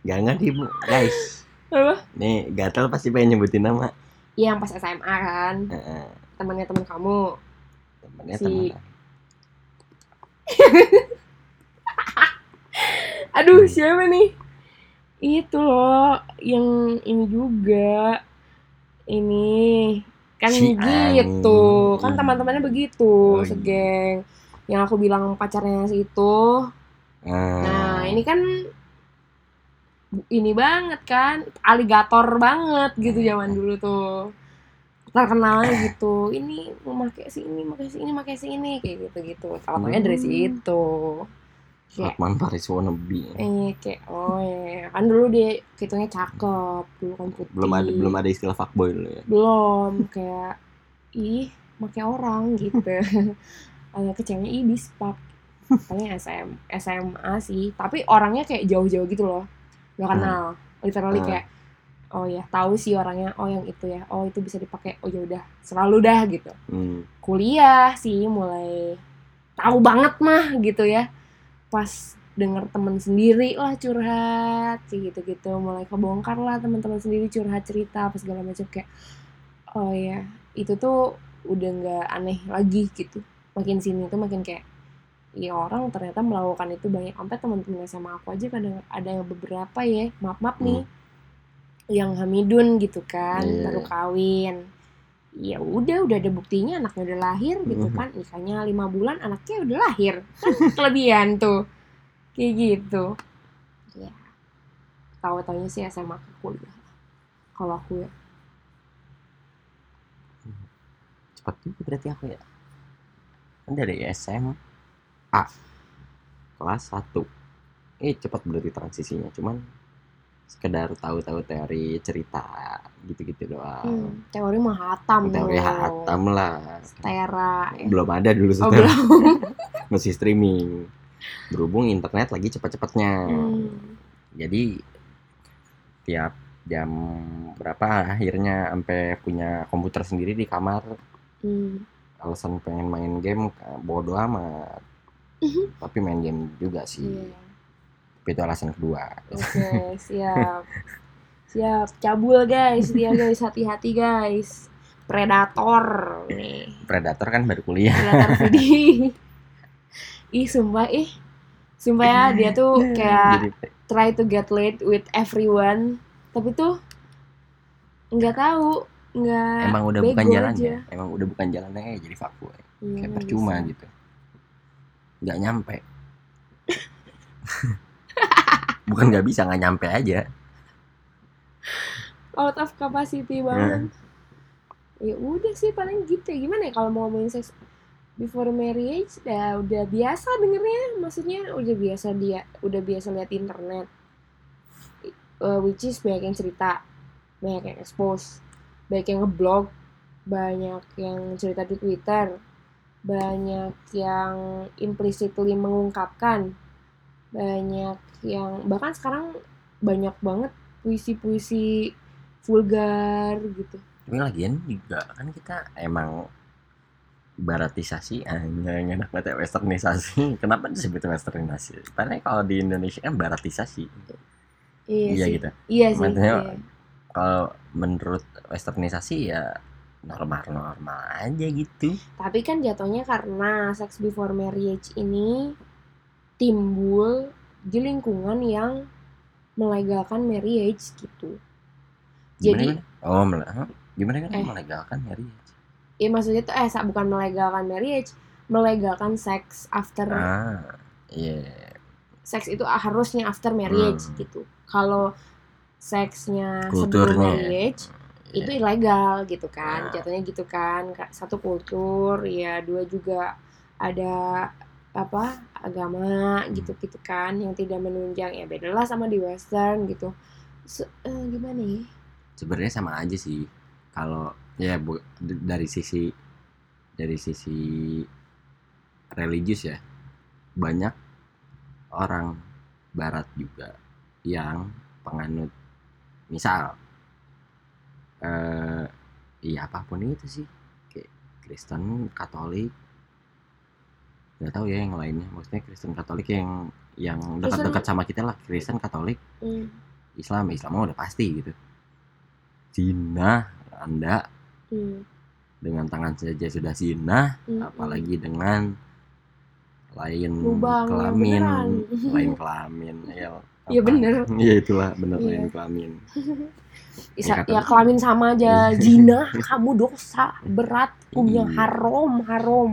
Gak ngerti bu. Guys. Apa? Nih gatel pasti pengen nyebutin nama. Iya, yang pas SMA kan. Heeh. temannya teman kamu Si- aduh Hmm. siapa nih? Itu loh yang ini juga. Ini kan Si gitu. Ani. kan teman-temannya begitu Oh, segeng. Yang aku bilang pacarnya si itu. Ah. nah ini kan ini banget kan aligator banget gitu zaman dulu tuh terkenalnya gitu ini memakai si ini memakai si ini memakai si ini kayak gitu gitu tahu dari Hmm. situ kayak Hotman Paris wannabe. eh kayak oh ya kan dulu dia hitungnya cakep dulu kan putih Belum ada belum ada istilah fuckboy dulu ya. belum kayak ih pakai orang gitu agak kecilnya ih bispak paling SM SMA sih tapi orangnya kayak jauh-jauh gitu loh nggak kenal literally Hmm. kayak oh ya tahu sih orangnya oh yang itu ya oh itu bisa dipakai oh ya udah selalu dah gitu. Hmm. kuliah sih mulai tahu banget mah gitu ya. Pas denger temen sendiri lah curhat sih gitu-gitu. Mulai kebongkar lah teman-teman sendiri curhat cerita apa segala macam kayak oh ya itu tuh udah nggak aneh lagi gitu. Makin sini tuh makin kayak ya orang ternyata melakukan itu banyak. Sampai teman-teman sama aku aja kadang ada yang beberapa ya maaf maaf nih yang Hamidun gitu kan Iya. baru kawin. Ya udah udah ada buktinya anaknya udah lahir gitu Mhm. kan. Nikahnya lima bulan anaknya udah lahir. Kan kelebihan tuh. Kayak gitu. Ya. Tahu taunya sih SMA ke kuliah. Kalau aku ya. Cepat juga berarti aku ya. Kan dari SMA kelas 1. Eh cepat berarti transisinya, cuman sekedar tahu-tahu teori cerita gitu-gitu doang. hmm, teori mah hatam Teori tuh. hatam lah. Stera ya. Belum ada dulu oh setelah belum masih streaming. Berhubung internet lagi cepat-cepatnya. Hmm. Jadi tiap jam berapa akhirnya sampai punya komputer sendiri di kamar Hmm. alasan pengen main game bodo amat tapi main game juga sih Iya. Itu alasan kedua. Oke, siap. Siap, cabul guys, dia guys, hati-hati guys. Predator. Nih, predator kan baru kuliah. Predator video. ih, sumpah ih. Sumpah ya, dia tuh kayak try to get laid with everyone, tapi tuh nggak tahu, nggak emang udah bukan aja. jalannya emang udah bukan jalannya kayak jadi fuckboy. Iya, kayak nggak percuma bisa. gitu. Nggak nyampe bukan nggak bisa nggak nyampe aja. Out of capacity banget. Ya udah sih paling gitu ya. Gimana ya kalau mau ngomongin seks before marriage? Ya udah biasa dengernya. Maksudnya udah biasa dia udah biasa lihat internet. Eh, which is banyak yang cerita banyak yang expose banyak yang ngeblog banyak yang cerita di twitter banyak yang implicitly mengungkapkan banyak yang bahkan sekarang banyak banget puisi-puisi vulgar gitu. Tapi lagian juga kan kita emang baratisasi hanya yang enak banget ya, westernisasi. Kenapa disebut westernisasi padahal kalau di Indonesia kan baratisasi. Iya, iya sih. gitu. Iya sih Maksudnya, iya. kalau menurut westernisasi ya normal-normal aja gitu. Tapi kan jatuhnya karena sex before marriage ini timbul di lingkungan yang melegalkan marriage gitu. Jadi- gimana, oh mele- gimana kan? Eh. melegalkan marriage. Ya maksudnya tuh eh bukan melegalkan marriage melegalkan sex after ah iya. seks itu harusnya after marriage Hmm. gitu. Kalau seksnya sebelum kulturnya marriage Iya. itu ilegal gitu kan Nah. jatuhnya gitu kan Ka- satu kultur ya dua juga ada apa agama Hmm. gitu gitu kan yang tidak menunjang ya beda lah sama di western gitu. Se- eh, gimana ya? Sebenarnya sama aja sih. Kalau ya bu- dari sisi dari sisi religius ya banyak orang barat juga yang penganut misal eh iya apa pun itu sih kayak Kristen Katolik nggak tahu ya yang lainnya. Maksudnya Kristen Katolik yang yang dekat-dekat sama kita lah. Kristen Katolik. Hmm, Islam. Islam mah udah pasti gitu. Zina anda hmm, dengan tangan saja sudah zina hmm, apalagi dengan lain Lubang kelamin. beneran. lain kelamin ya. Iya, bener. iya itulah bener Iya. lain kelamin. Ya, Isa- ya kelamin sama aja. Zina kamu dosa berat hukumnya Iya. haram haram.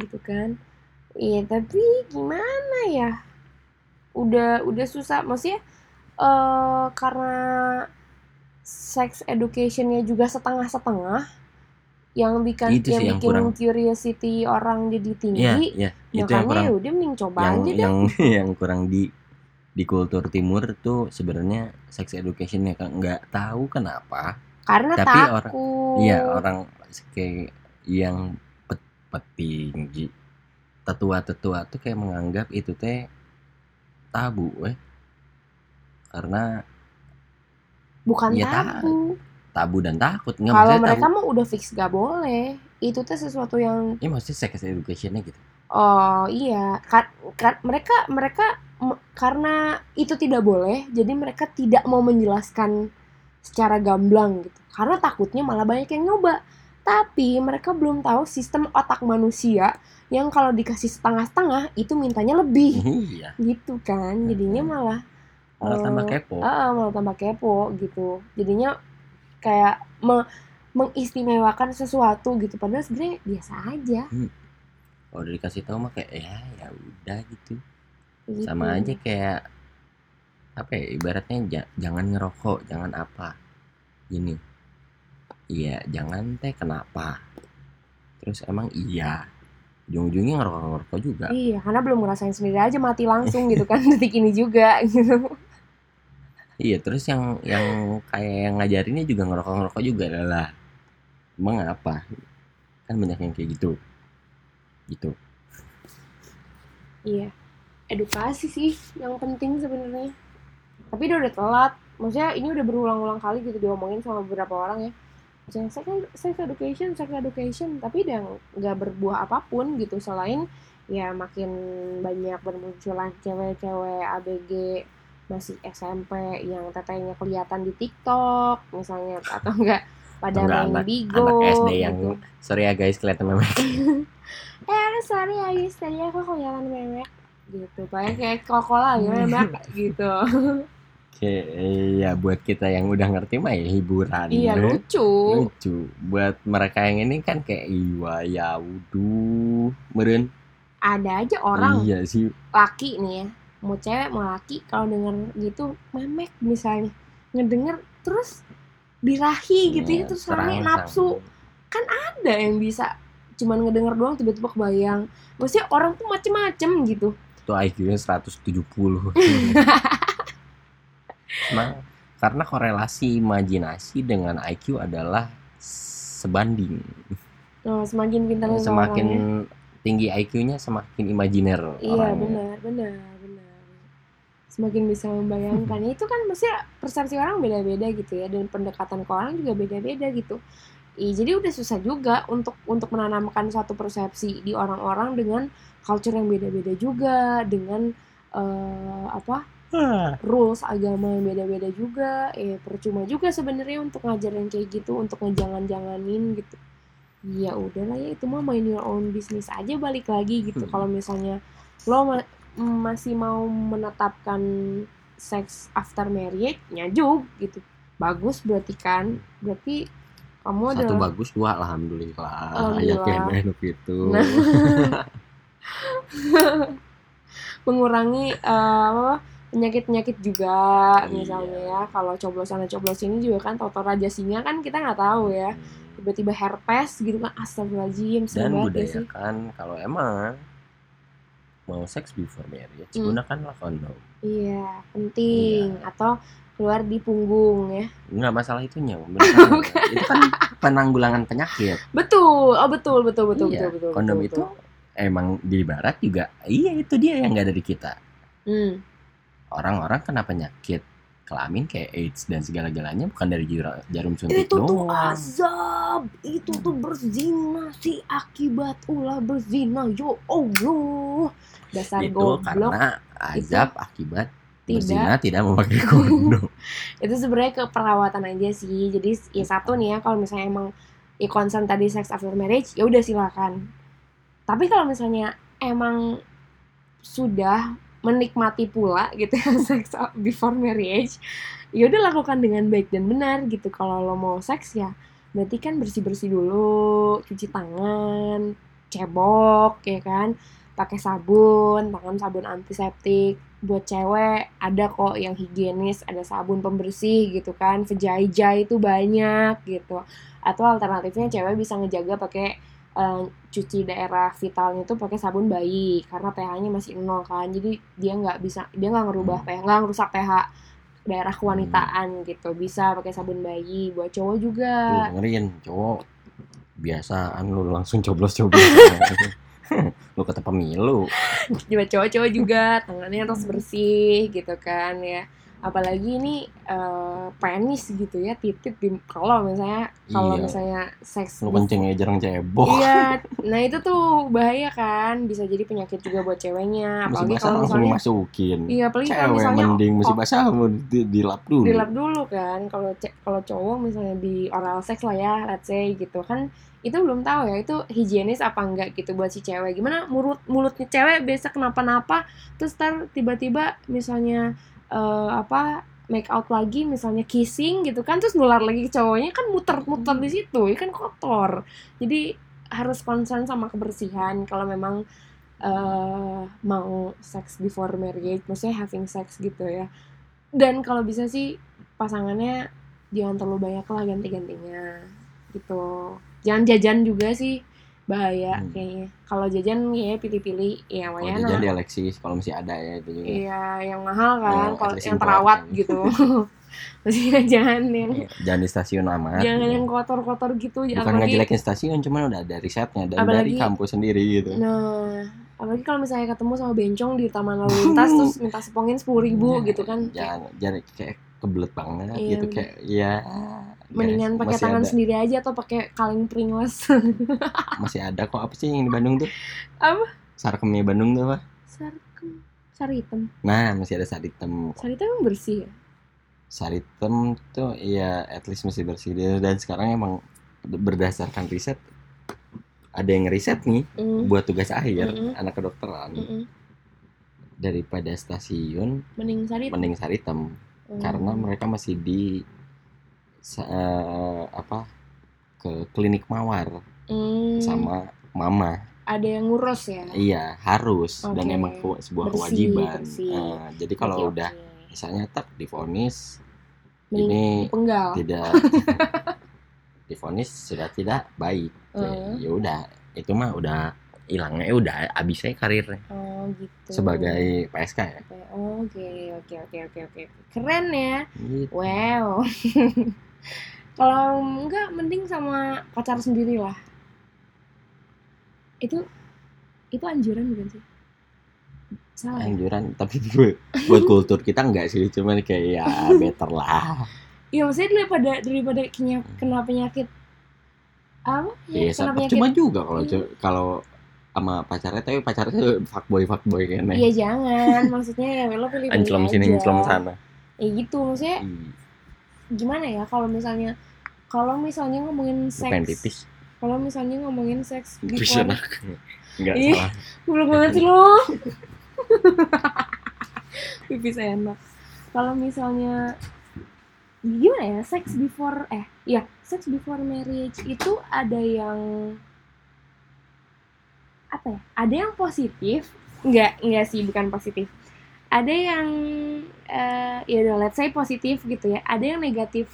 Gitu kan iya tapi gimana ya? Udah udah susah. Maksudnya eh karena sex educationnya juga setengah-setengah yang bikin Itu yang yang bikin kurang. curiosity orang jadi tinggi iya, itu yang makanya kurang. ya udah mending coba yang aja deh. yang yang kurang di di kultur timur tuh sebenarnya sex educationnya kan nggak tahu kenapa. Karena tapi orang- takut. iya orang kayak yang pet, petinggi tetua-tetua tuh kayak menganggap itu teh tabu eh. Karena bukan Iya, tabu. tabu dan takut. Nggak kalau mereka tabu mau udah fix gak boleh. Itu tuh sesuatu yang ini maksudnya sex educationnya gitu. Oh iya. Ka- ka- mereka mereka karena itu tidak boleh jadi mereka tidak mau menjelaskan secara gamblang gitu. Karena takutnya malah banyak yang nyoba. Tapi mereka belum tahu sistem otak manusia yang kalau dikasih setengah-setengah itu mintanya lebih. Iya. Gitu kan jadinya Mm-mm. malah malah eh, tambah kepo. Ah, malah tambah kepo gitu. Jadinya kayak me- mengistimewakan sesuatu gitu padahal sebenarnya biasa aja. kalau udah dikasih tahu mah kayak ya ya udah gitu. Gitu. sama aja kayak apa ya ibaratnya ja- jangan ngerokok jangan apa. Gini. Iya jangan teh kenapa? Terus emang iya ujung-ujungnya ngerokok ngerokok juga Iya, karena belum ngerasain sendiri aja mati langsung gitu kan detik ini juga gitu. iya terus yang yang kayak yang ngajarinnya juga ngerokok ngerokok juga adalah emang apa kan banyak yang kayak gitu gitu Iya. Edukasi sih yang penting sebenarnya. Tapi udah udah telat. Maksudnya ini udah berulang-ulang kali gitu diomongin sama beberapa orang ya. Maksudnya sex, sex education, sex education, tapi udah nggak berbuah apa pun gitu. Selain ya makin banyak bermunculan cewek-cewek ABG masih SMP yang tetenya kelihatan di TikTok misalnya atau enggak pada enggak main anak- Bigo anak SD yang gitu. sorry ya guys kelihatan memek eh sorry ya guys tadi aku kelihatan memek gitu. Kayak kayak gitu memek gitu Oke, ya buat kita yang udah ngerti mah ya hiburan. iya lucu. Lucu. Buat mereka yang ini kan kayak iwa ya wudu meren. Ada aja orang iya sih. laki nih ya mau cewek mau laki kalau denger gitu memek misalnya ngedenger terus birahi gitu ya Iya, terus rame terangsang. nafsu. Ada yang bisa cuman ngedenger doang tiba-tiba kebayang. Maksudnya orang tuh macem-macem gitu. Itu IQ-nya 170 Emang karena korelasi imajinasi dengan IQ adalah sebanding oh, semakin pintar semakin orangnya. tinggi IQ-nya semakin imajiner iya orangnya. benar benar benar semakin bisa membayangkan ya itu kan maksudnya persepsi orang beda-beda gitu ya dan pendekatan ke orang juga beda-beda gitu Ih, jadi udah susah juga untuk untuk menanamkan suatu persepsi di orang-orang dengan culture yang beda-beda juga dengan eh, apa rules agama yang beda-beda juga. Eh percuma juga sebenarnya untuk ngajar yang kayak gitu untuk ngejangan-janganin gitu. Ya udahlah ya itu mah main your own business aja balik lagi gitu. Hmm. kalau misalnya lo ma- masih mau menetapkan sex after marriage nyajuk gitu. Bagus berarti kan? Berarti kamu satu adalah bagus dua alhamdulillah, Alhamdulillah. ya enak itu Nah. mengurangi apa penyakit-penyakit juga Iya. misalnya ya kalau coblos sana coblos ini juga kan toto raja singa kan kita nggak tahu ya tiba-tiba herpes gitu kan astagfirullahaladzim dan ya budayakan kalau emang mau seks before marriage Hmm. gunakanlah kondom iya penting Iya. atau keluar di punggung ya nggak masalah itunya bener. itu kan penanggulangan penyakit betul oh betul betul betul Iya, betul betul kondom betul, itu betul. emang di barat juga iya itu dia yang nggak dari kita hmm. Orang-orang kena penyakit kelamin kayak AIDS dan segala-galanya bukan dari jarum suntik itu tuh doang. azab! Itu tuh berzina sih akibat ulah berzina. Yo Allah! Dasar itu goblok. karena azab akibat tidak berzina tidak memakai kondom. Itu sebenarnya keperawatan aja sih. Jadi ya satu nih ya kalau misalnya emang ya concern tadi sex after marriage ya udah silakan. Tapi kalau misalnya emang sudah menikmati pula gitu ya sex before marriage ya udah lakukan dengan baik dan benar gitu. Kalau lo mau seks ya berarti kan bersih bersih dulu cuci tangan cebok ya kan? Pakai sabun tangan sabun antiseptik. Buat cewek ada kok yang higienis ada sabun pembersih gitu kan. Vejai-jai itu banyak gitu. Atau alternatifnya cewek bisa ngejaga pakai eh, cuci daerah vitalnya itu pakai sabun bayi karena pH-nya masih nol kan. Jadi dia nggak bisa dia nggak ngerubah Hmm. pH nggak ngerusak pH daerah kewanitaan gitu. Bisa pakai sabun bayi buat cowok juga. Tuh, dengerin cowok biasaan lu langsung coblos-coblos. Lu kata pemilu buat cowok-cowok juga tangannya harus bersih gitu kan ya apalagi ini eh, penis gitu ya titit di kalau misalnya kalau Iya. misalnya seks lu kencing aja jarang cebok Iya, nah itu tuh bahaya kan, bisa jadi penyakit juga buat ceweknya. mesti Apalagi kalau misalnya, dimasukin iya apalagi kalau cewek misalnya mending mesti basah mau di, dilap dulu dilap dulu kan. Kalau kalau cowok misalnya di oral sex lah ya, let's say gitu kan, itu belum tahu ya itu higienis apa enggak gitu buat si cewek. Gimana mulut mulutnya cewek biasa kenapa-napa, terus tiba-tiba misalnya eh, apa make out lagi misalnya kissing gitu kan terus nular lagi ke cowoknya kan muter-muter di situ ya kan kotor. Jadi harus concern sama kebersihan kalau memang eh mau sex before marriage maksudnya having sex gitu ya. Dan kalau bisa sih pasangannya jangan terlalu banyak lah ganti-gantinya gitu. Jangan jajan juga sih bahaya Hmm. kayaknya kalau jajan ya pilih-pilih ya kalau Wayana jajan di Alexis kalau masih ada ya itu juga Iya, yang mahal kan, Yang kalau yang terawat kan. gitu. Maksudnya jangan yang Iya, jangan di stasiun amat jangan gitu. yang kotor-kotor gitu, bukan apalagi ngejelekin stasiun cuman udah ada risetnya dan dari Apalagi- kampus sendiri gitu nah, apalagi kalau misalnya ketemu sama bencong di taman lalu lintas terus minta sepongin sepuluh ribu Nah, gitu kan, jangan jangan kayak kebelet banget Iya, gitu kayak ya mendingan guys, pakai tangan ada, sendiri aja atau pakai kaleng pringles. masih ada kok apa sih yang di Bandung tuh Apa? sarkemnya Bandung tuh apa Sarkem, saritem, nah masih ada saritem saritem emang bersih ya? Saritem tuh ya at least masih bersih dia dan sekarang emang berdasarkan riset ada yang riset nih Mm, buat tugas akhir Mm-mm. anak kedokteran mm-mm. daripada stasiun Mending saritem. mending Saritem Karena mereka masih di eh, apa ke klinik mawar Mm, sama mama ada yang ngurus ya. iya harus dan Oke. emang sebuah Bersih, kewajiban bersih. Nah, jadi kalau Oke, udah oke. misalnya tak difonis Mending ini dipenggal. tidak difonis sudah tidak baik Hmm. ya udah itu mah udah hilangnya ya udah abisnya karirnya Oh gitu. sebagai PSK ya Oke, oke, oke, oke, oke. Keren ya. gitu. Wow. Kalau enggak mending sama pacar sendiri lah. Itu itu anjuran bukan sih? Salah. ya? anjuran tapi buat, buat kultur kita enggak sih cuman kayak ya better lah Iya maksudnya daripada daripada kena penyakit apa? Iya, Ya, kena penyakit. cuma juga kalau cu- kalau sama pacarnya tapi pacarnya fuckboy fuckboy kayaknya Iya jangan, maksudnya ya lo pilih ancelom sini ancelom sana. Ya gitu, maksudnya Ih, gimana ya kalau misalnya kalau misalnya ngomongin bukan seks kalau misalnya ngomongin seks before enggak Ih. salah. Goblok banget sih lo. Pipis enak. Kalau misalnya gimana ya sex before eh ya sex before marriage itu ada yang apa ya ada yang positif nggak nggak sih bukan positif. Ada yang eh, ya udah let's say positif gitu ya. Ada yang negatif.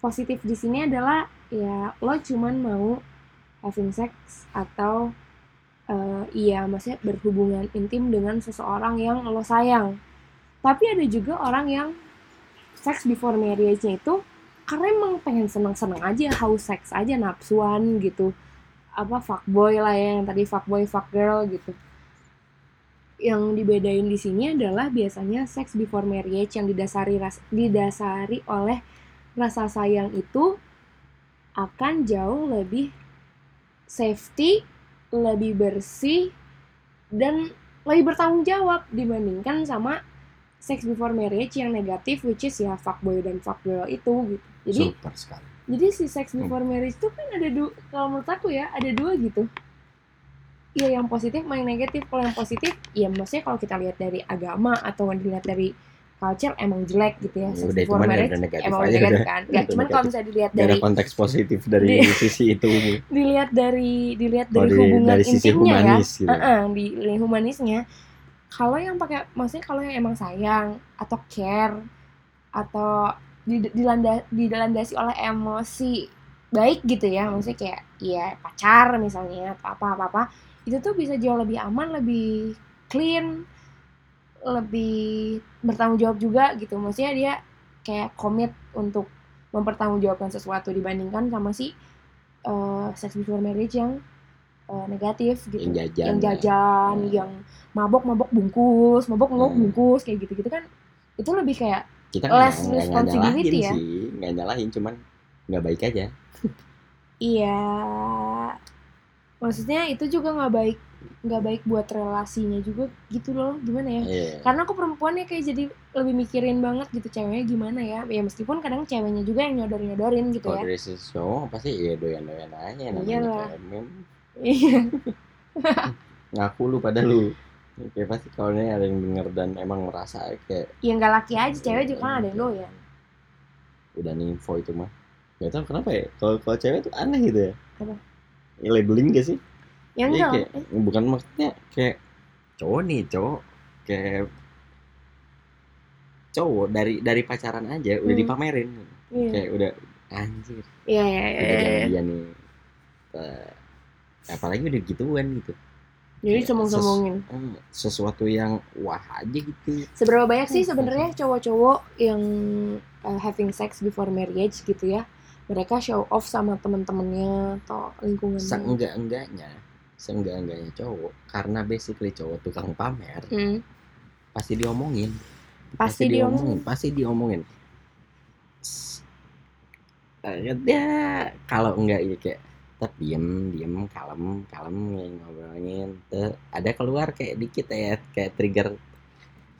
Positif di sini adalah ya lo cuman mau having sex atau eh, iya maksudnya berhubungan intim dengan seseorang yang lo sayang. Tapi ada juga orang yang sex before marriage-nya itu karena emang pengen seneng-seneng aja haus seks aja nafsuan gitu apa fuckboy lah ya yang tadi fuckboy fuck girl gitu yang dibedain di sini adalah biasanya sex before marriage yang didasari ras- didasari oleh rasa sayang itu akan jauh lebih safety, lebih bersih dan lebih bertanggung jawab dibandingkan sama sex before marriage yang negatif which is ya fuckboy dan fuckgirl itu gitu. Jadi super sekali jadi si sex before marriage itu kan ada dua kalau menurut aku ya ada dua gitu. Iya yang positif yang negatif. Kalau yang positif ya maksudnya kalau kita lihat dari agama atau dilihat dari culture emang jelek gitu ya. Sex Udah, before marriage negatif emang aja negatif kan. Nggak, cuman kalau misalnya dilihat Gak ada dari konteks positif dari Di- sisi itu dilihat dari dilihat Oh, dari dari, hubungan dari sisi intimnya ya. humanis gitu Heeh, di lini humanisnya kalau yang pakai maksudnya kalau yang emang sayang atau care atau di- dilanda dilandasi oleh emosi baik gitu ya maksudnya kayak ya pacar misalnya atau apa apa apa itu tuh bisa jauh lebih aman lebih clean lebih bertanggung jawab juga gitu maksudnya dia kayak komit untuk mempertanggungjawabkan sesuatu dibandingkan sama si eh, sex before marriage yang eh, negatif gitu yang jajan yang lah. jajan, Hmm. yang mabok-mabok bungkus, mabok-mabok Hmm. bungkus kayak gitu-gitu kan itu lebih kayak kita less nggak- nggak- nggak responsibility nyalahin ya. sih nggak nyalahin cuman nggak baik aja. Iya. Maksudnya itu juga nggak baik nggak baik buat relasinya juga gitu loh gimana ya? Iya. karena aku perempuannya kayak jadi lebih mikirin banget gitu ceweknya gimana ya? Ya meskipun kadang ceweknya juga yang nyodor nyodorin gitu kalau ya dari sisi cowok pasti ya doyan doyan aja namanya iya. Ngaku lu pada lu kayak pasti kalau ini ada yang denger dan emang merasa kayak ya nggak laki aja cewek juga kan ada yang doyan udah nih info itu mah. Gak tau kenapa ya kalau kalau cewek tuh aneh gitu ya. Apa? Ya, labeling gak sih? Yang Iya, enggak. kayak bukan maksudnya kayak cowok nih cowok kayak cowok dari dari pacaran aja udah Hmm. dipamerin. Iya. Kayak udah anjir iya iya iya, iya. nih. Eh, apalagi udah gituan gitu jadi Kayak sombong-sombongin Hmm, sesuatu yang wah aja gitu Seberapa banyak sih Hmm. sebenarnya cowok-cowok yang uh, having sex before marriage gitu ya? Mereka show off sama temen-temennya atau lingkungannya. seenggak enggaknya seenggak enggaknya cowok karena basically cowok tukang pamer Hmm. pasti diomongin Pasti diomongin. pasti diomongin S- eh, dia kalau enggak ini kayak tetap diem diem kalem kalem ngobrolin tuh ada keluar kayak dikit ya kayak trigger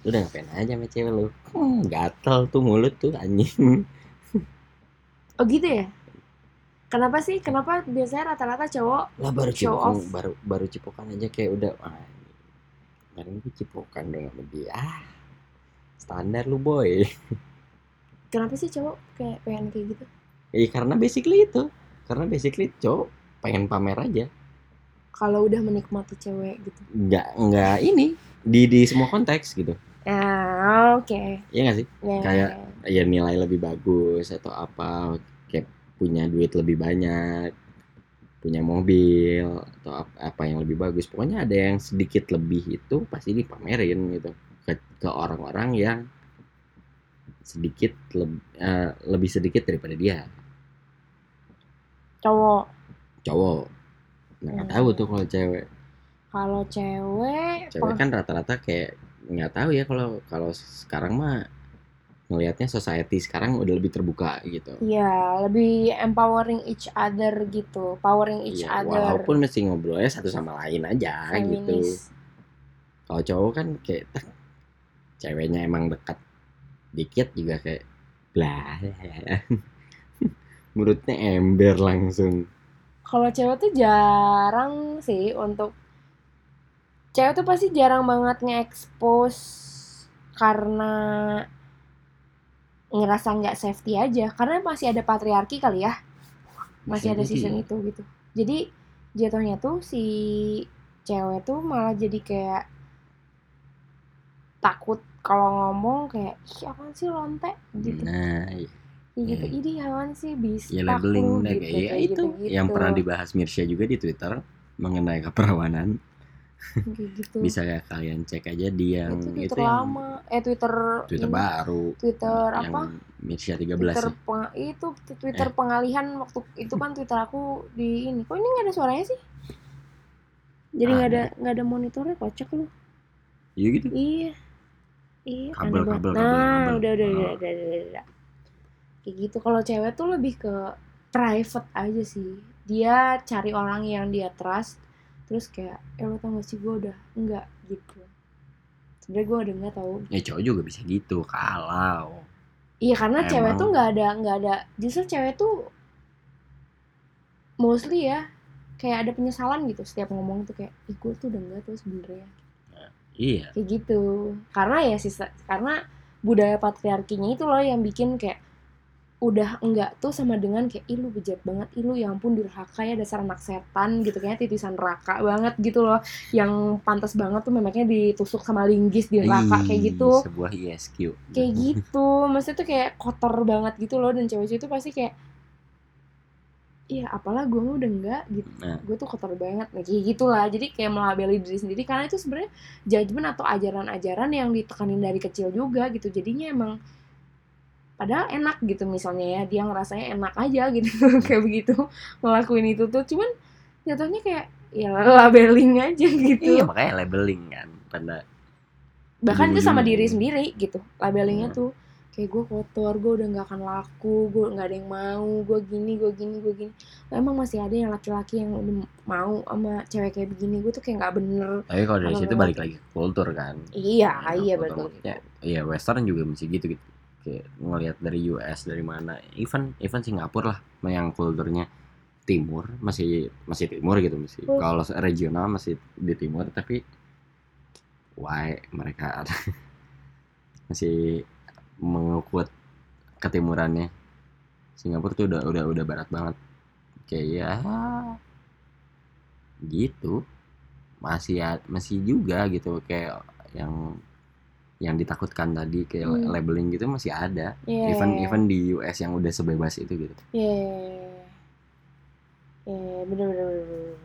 lu udah ngapain aja sama cewek lu hmm, gatel tuh mulut tuh anjing Oh gitu ya? Kenapa sih? Kenapa biasanya rata-rata cowok lah baru cipokan off. baru baru cipokan aja kayak udah ah, kemarin gue cipokan dong sama dia ah standar lu boy kenapa sih cowok kayak pengen kayak gitu? Iya karena basically itu karena basically cowok pengen pamer aja Kalau udah menikmati cewek gitu. nggak nggak ini di di semua konteks gitu Ah, oke. Iya nggak sih Ya, Kayak- ya. nilai lebih bagus atau apa kayak punya duit lebih banyak punya mobil atau ap- apa yang lebih bagus pokoknya ada yang sedikit lebih itu pasti dipamerin gitu ke, ke orang-orang yang sedikit leb- eh, lebih sedikit daripada dia cowok. cowok nah nggak Hmm. tahu tuh kalau cewek Kalau cewek, cewek kan rata-rata kayak nggak tahu ya kalau kalau sekarang mah ngelihatnya society sekarang udah lebih terbuka gitu Iya, lebih empowering each other gitu, powering each Iya, other. walaupun mesti ngobrolnya satu sama lain aja gitu Feminis. kalau cowok kan kayak "Tek, ceweknya emang dekat dikit juga kayak blah mulutnya ember langsung. Kalau cewek tuh jarang sih untuk cewek tuh pasti jarang banget nge-expose karena ngerasa nggak safety aja. Karena masih ada patriarki kali ya. Masih Bisa ada season itu gitu. Jadi jatuhnya tuh si cewek tuh malah jadi kayak takut kalau ngomong kayak ih apaan sih lonte? Gitu. Nah iya. Kayak gitu Hmm. ini apaan sih bis ya labeling gitu, kayak ya itu gitu-gitu. yang pernah dibahas Mirsya juga di Twitter mengenai keperawanan gitu bisa ya kalian cek aja di yang itu itu, Twitter yang lama eh Twitter Twitter ini, baru Twitter yang apa Mirsya 13 Twitter ya. peng- itu Twitter Eh. pengalihan waktu itu kan Twitter aku di ini kok ini nggak ada suaranya sih jadi nggak ada nggak ada monitornya kocak lu Iya gitu iya iya Kabel, banget. kabel, nah kabel, kabel. udah udah udah, Oh. udah, udah, udah, udah. Kayak gitu. Kalau cewek tuh lebih ke private aja sih. Dia cari orang yang dia trust terus kayak eh lo tau gak sih gue udah enggak gitu. Sebenernya gue udah enggak tau. Ya cowok juga bisa gitu kalau Iya karena Emang. cewek tuh nggak ada nggak ada justru cewek tuh mostly ya kayak ada penyesalan gitu setiap ngomong tuh kayak ih gue tuh udah enggak tuh sebenarnya iya. Kayak gitu. Karena ya sisa karena budaya patriarkinya itu loh yang bikin kayak udah enggak tuh sama dengan kayak ih lu bejat banget ih lu ya ampun durhaka ya dasar anak setan gitu. Kayaknya titisan neraka banget gitu loh. Yang pantas banget tuh memangnya ditusuk sama linggis di neraka kayak gitu. sebuah ISQ kayak gitu. Maksudnya tuh kayak kotor banget gitu loh dan cewek-cewek itu pasti kayak iya apalah gue udah enggak gitu. Nah. gue tuh kotor banget nah, kayak gitulah jadi kayak melabeli diri sendiri karena itu sebenarnya judgement atau ajaran-ajaran yang ditekanin dari kecil juga gitu. Jadinya emang padahal enak gitu misalnya ya dia ngerasanya enak aja gitu kayak begitu ngelakuin itu tuh. Cuman jatuhnya kayak ya labeling aja gitu. Iya makanya labeling kan pada bahkan itu sama diri sendiri gitu labelingnya Hmm. tuh kayak gue kotor gue udah nggak akan laku gue nggak ada yang mau gue gini gue gini gue gini. Emang masih ada yang laki-laki yang udah mau sama cewek kayak begini gue tuh kayak nggak bener. Tapi kalau dari situ balik lagi ke kultur kan. Iya Ya, iya betul iya western juga mesti gitu gitu kayak ngelihat dari US dari mana. Even even Singapura lah yang kulturnya timur masih masih timur gitu masih Hmm. kalau regional masih di timur tapi why mereka masih mengukut ketimurannya. Singapura tuh udah udah udah barat banget. Kayak ya gitu. Masih masih juga gitu kayak yang yang ditakutkan tadi kayak Hmm. labeling gitu masih ada. Iya, even iya, even di US yang udah sebebas itu gitu. Iya iya bener bener bener, bener.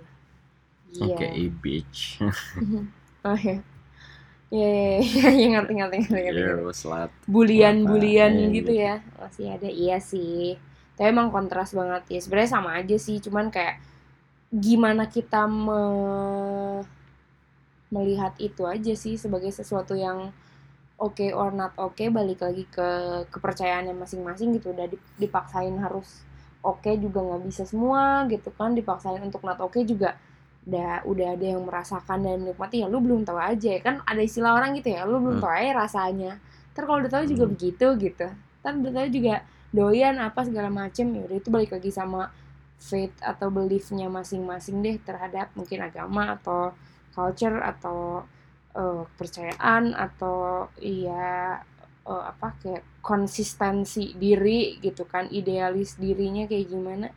iya. Oke bitch. Oh ya Iya, iya, iya, ngerti, ngerti, ngerti, ngerti, slut bulian bulian Iya, gitu gitu. ya. Masih ada iya sih. Tapi emang kontras banget ya. Sebenarnya sama aja sih cuman kayak gimana kita me- melihat itu aja sih sebagai sesuatu yang oke or not oke balik lagi ke kepercayaannya masing-masing gitu. Udah dip- dipaksain harus oke juga nggak bisa semua gitu kan. Dipaksain untuk not oke juga udah udah ada yang merasakan dan menikmati. Ya lu belum tahu aja ya. Kan ada istilah orang gitu ya lu belum Hmm. tahu aja rasanya. Ntar kalau udah tahu juga Hmm. begitu gitu. Ntar udah tahu juga doyan apa segala macem. Ya udah itu balik lagi sama faith atau beliefnya masing-masing deh terhadap mungkin agama atau culture atau kepercayaan atau iya eh, apa kayak konsistensi diri gitu kan idealis dirinya kayak gimana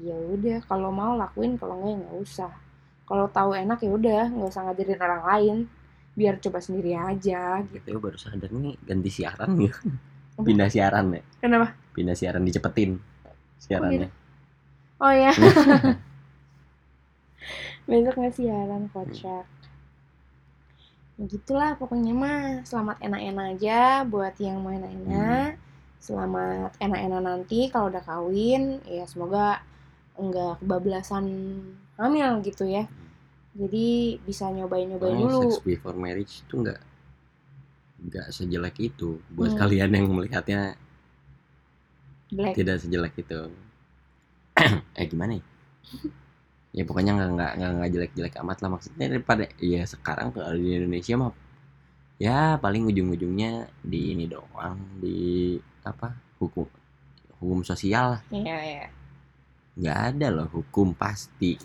ya udah kalau mau lakuin kalau enggak ya nggak usah. Kalau tahu enak ya udah nggak usah ngajarin orang lain biar coba sendiri aja gitu. Gitu baru sadar nih ganti siaran ya. Pindah siaran ya. Kenapa? Pindah siaran dicepetin siarannya. Oh ya besok nggak siaran kocak. ya gitulah pokoknya mah. Selamat enak-enak aja buat yang mau enak-enak selamat enak-enak nanti kalau udah kawin. Ya semoga enggak kebablasan hamil gitu ya. Jadi bisa nyobain-nyobain Oh, dulu. sex before marriage itu nggak nggak sejelek itu. Buat Hmm. kalian yang melihatnya Black tidak sejelek itu. Eh gimana ya ya pokoknya nggak nggak nggak jelek-jelek amat lah maksudnya daripada ya sekarang kalau di Indonesia mah ya paling ujung-ujungnya di ini doang di apa hukum hukum sosial lah. Ya ya nggak ada loh hukum pasti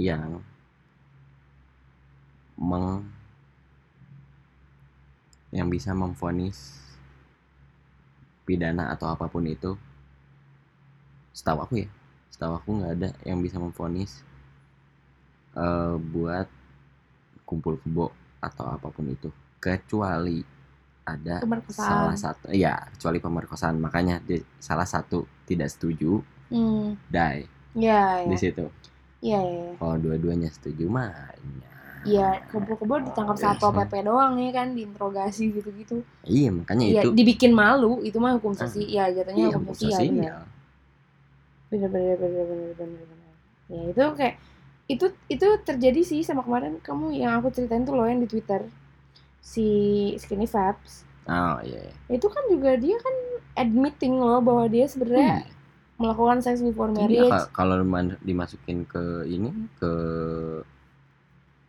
yang meng yang bisa memvonis pidana atau apa pun itu. Setahu aku ya setahu aku nggak ada yang bisa memvonis eh, buat kumpul kebo atau apa pun itu kecuali ada Pemerkosaan. salah satu ya kecuali pemerkosaan makanya di, salah satu tidak setuju hmm die ya di ya situ ya ya kalau dua-duanya setuju mah Iya, kebo-kebo ditangkap satpol pp doang ya kan, diinterogasi gitu-gitu. iya makanya Iya, itu dibikin malu, itu mah hukum sosial. Iya, jatuhnya iya, hukum sosial. Bener. bener, bener, bener, bener, bener, bener. Ya itu kayak itu itu terjadi sih sama kemarin kamu yang aku ceritain tuh loh yang di Twitter si Skinny Fabs. oh iya iya. Itu kan juga dia kan admitting loh bahwa dia sebenarnya melakukan sex before Iya, marriage. ka- kalau dimasukin ke ini ke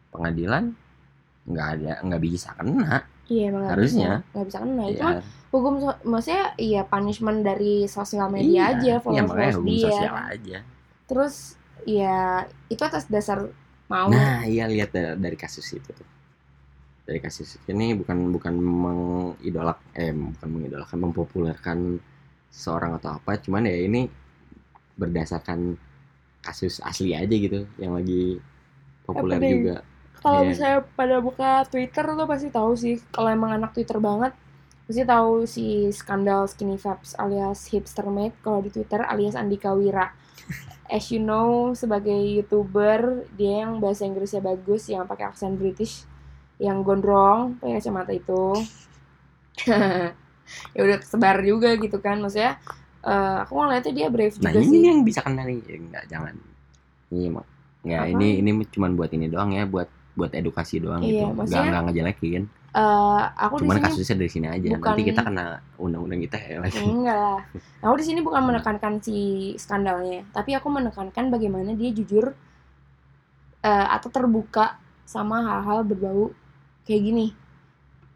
pengadilan nggak ada nggak bisa kena Iya, emang harusnya. nggak bisa kena. Itu ya, mah hukum so- maksudnya iya punishment dari sosial media iya, aja iya, followers makanya hukum dia sosial aja terus ya itu atas dasar mau nah iya lihat dari, dari kasus itu tuh dari kasus ini bukan bukan mengidolak eh bukan mengidolakan mempopulerkan seorang atau apa cuman ya ini berdasarkan kasus asli aja gitu yang lagi populer juga Kalau Iya. misalnya pada buka Twitter lo pasti tahu sih kalau emang anak Twitter banget pasti tahu si skandal skinny fabs alias hipster mate kalau di Twitter alias Andika Wira. As you know sebagai youtuber dia yang bahasa Inggrisnya bagus yang pakai aksen British yang gondrong pakai kacamata itu. Ya udah sebar juga gitu kan maksudnya eh, aku ngeliatnya dia brave nah juga ini sih. yang bisa kena nih ya, enggak jangan. Ini mah ya Apa? ini ini cuman buat ini doang ya buat buat edukasi doang Iya, gitu nggak nggak ngejelekin Eh, aku di cuman sini kasusnya dari sini aja bukan- nanti kita kena undang-undang kita ya Enggak lah. Aku di sini bukan menekankan si skandalnya, tapi aku menekankan bagaimana dia jujur eh, atau terbuka sama hal-hal berbau kayak gini.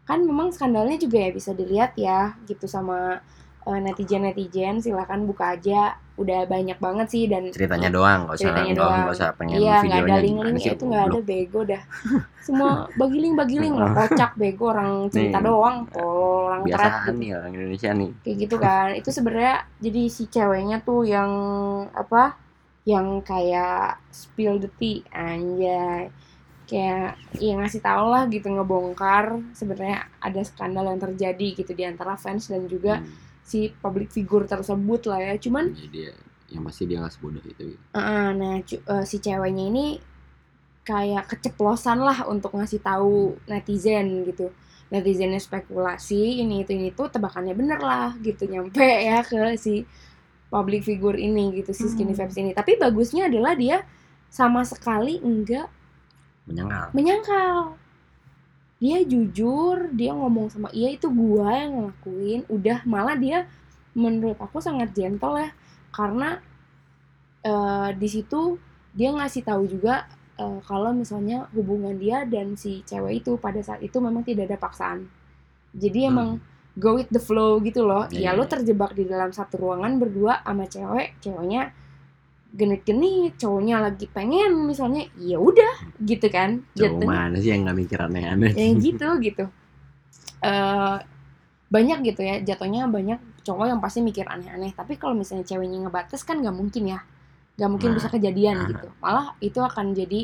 Kan memang skandalnya juga ya bisa dilihat ya gitu sama eh, netizen-netizen silakan buka aja. Udah banyak banget sih dan ceritanya doang nggak usah Ceritanya doang. nggak usah pengen Iya, ada videonya link-link gimana sih, itu nggak ada bego dah. Semua bagiling-bagiling lah, kocak bego orang cerita Nih. doang, tolol orang biasaan gitu. nih orang Indonesia nih kayak gitu kan itu sebenarnya jadi si ceweknya tuh yang apa yang kayak spill the tea anjay kayak ya ngasih tau lah gitu ngebongkar sebenarnya ada skandal yang terjadi gitu di antara fans dan juga Hmm, si public figure tersebut lah ya. Cuman jadi dia yang pasti dia nggak sebodoh itu eh, nah cu- eh, si ceweknya ini kayak keceplosan lah untuk ngasih tahu netizen gitu. Netizennya spekulasi ini itu ini tuh tebakannya bener lah gitu. Nyampe ya ke si public figure ini gitu si skinny Hmm. vibes ini. Tapi bagusnya adalah dia sama sekali enggak menyangkal. menyangkal dia jujur dia ngomong sama iya itu gua yang ngelakuin udah malah dia menurut aku sangat gentle ya karena eh, di situ dia ngasih tahu juga eh, kalau misalnya hubungan dia dan si cewek itu pada saat itu memang tidak ada paksaan jadi Hmm. emang go with the flow gitu loh Iya, ya lo iya. terjebak di dalam satu ruangan berdua sama cewek ceweknya genit-genit cowoknya lagi pengen misalnya ya udah gitu kan cowok mana sih yang nggak mikir aneh-aneh yang gitu gitu. Eh banyak gitu ya jatuhnya banyak cowok yang pasti mikir aneh-aneh. Tapi kalau misalnya ceweknya ngebatas kan nggak mungkin ya nggak mungkin Nah, bisa kejadian nah. gitu. Malah itu akan jadi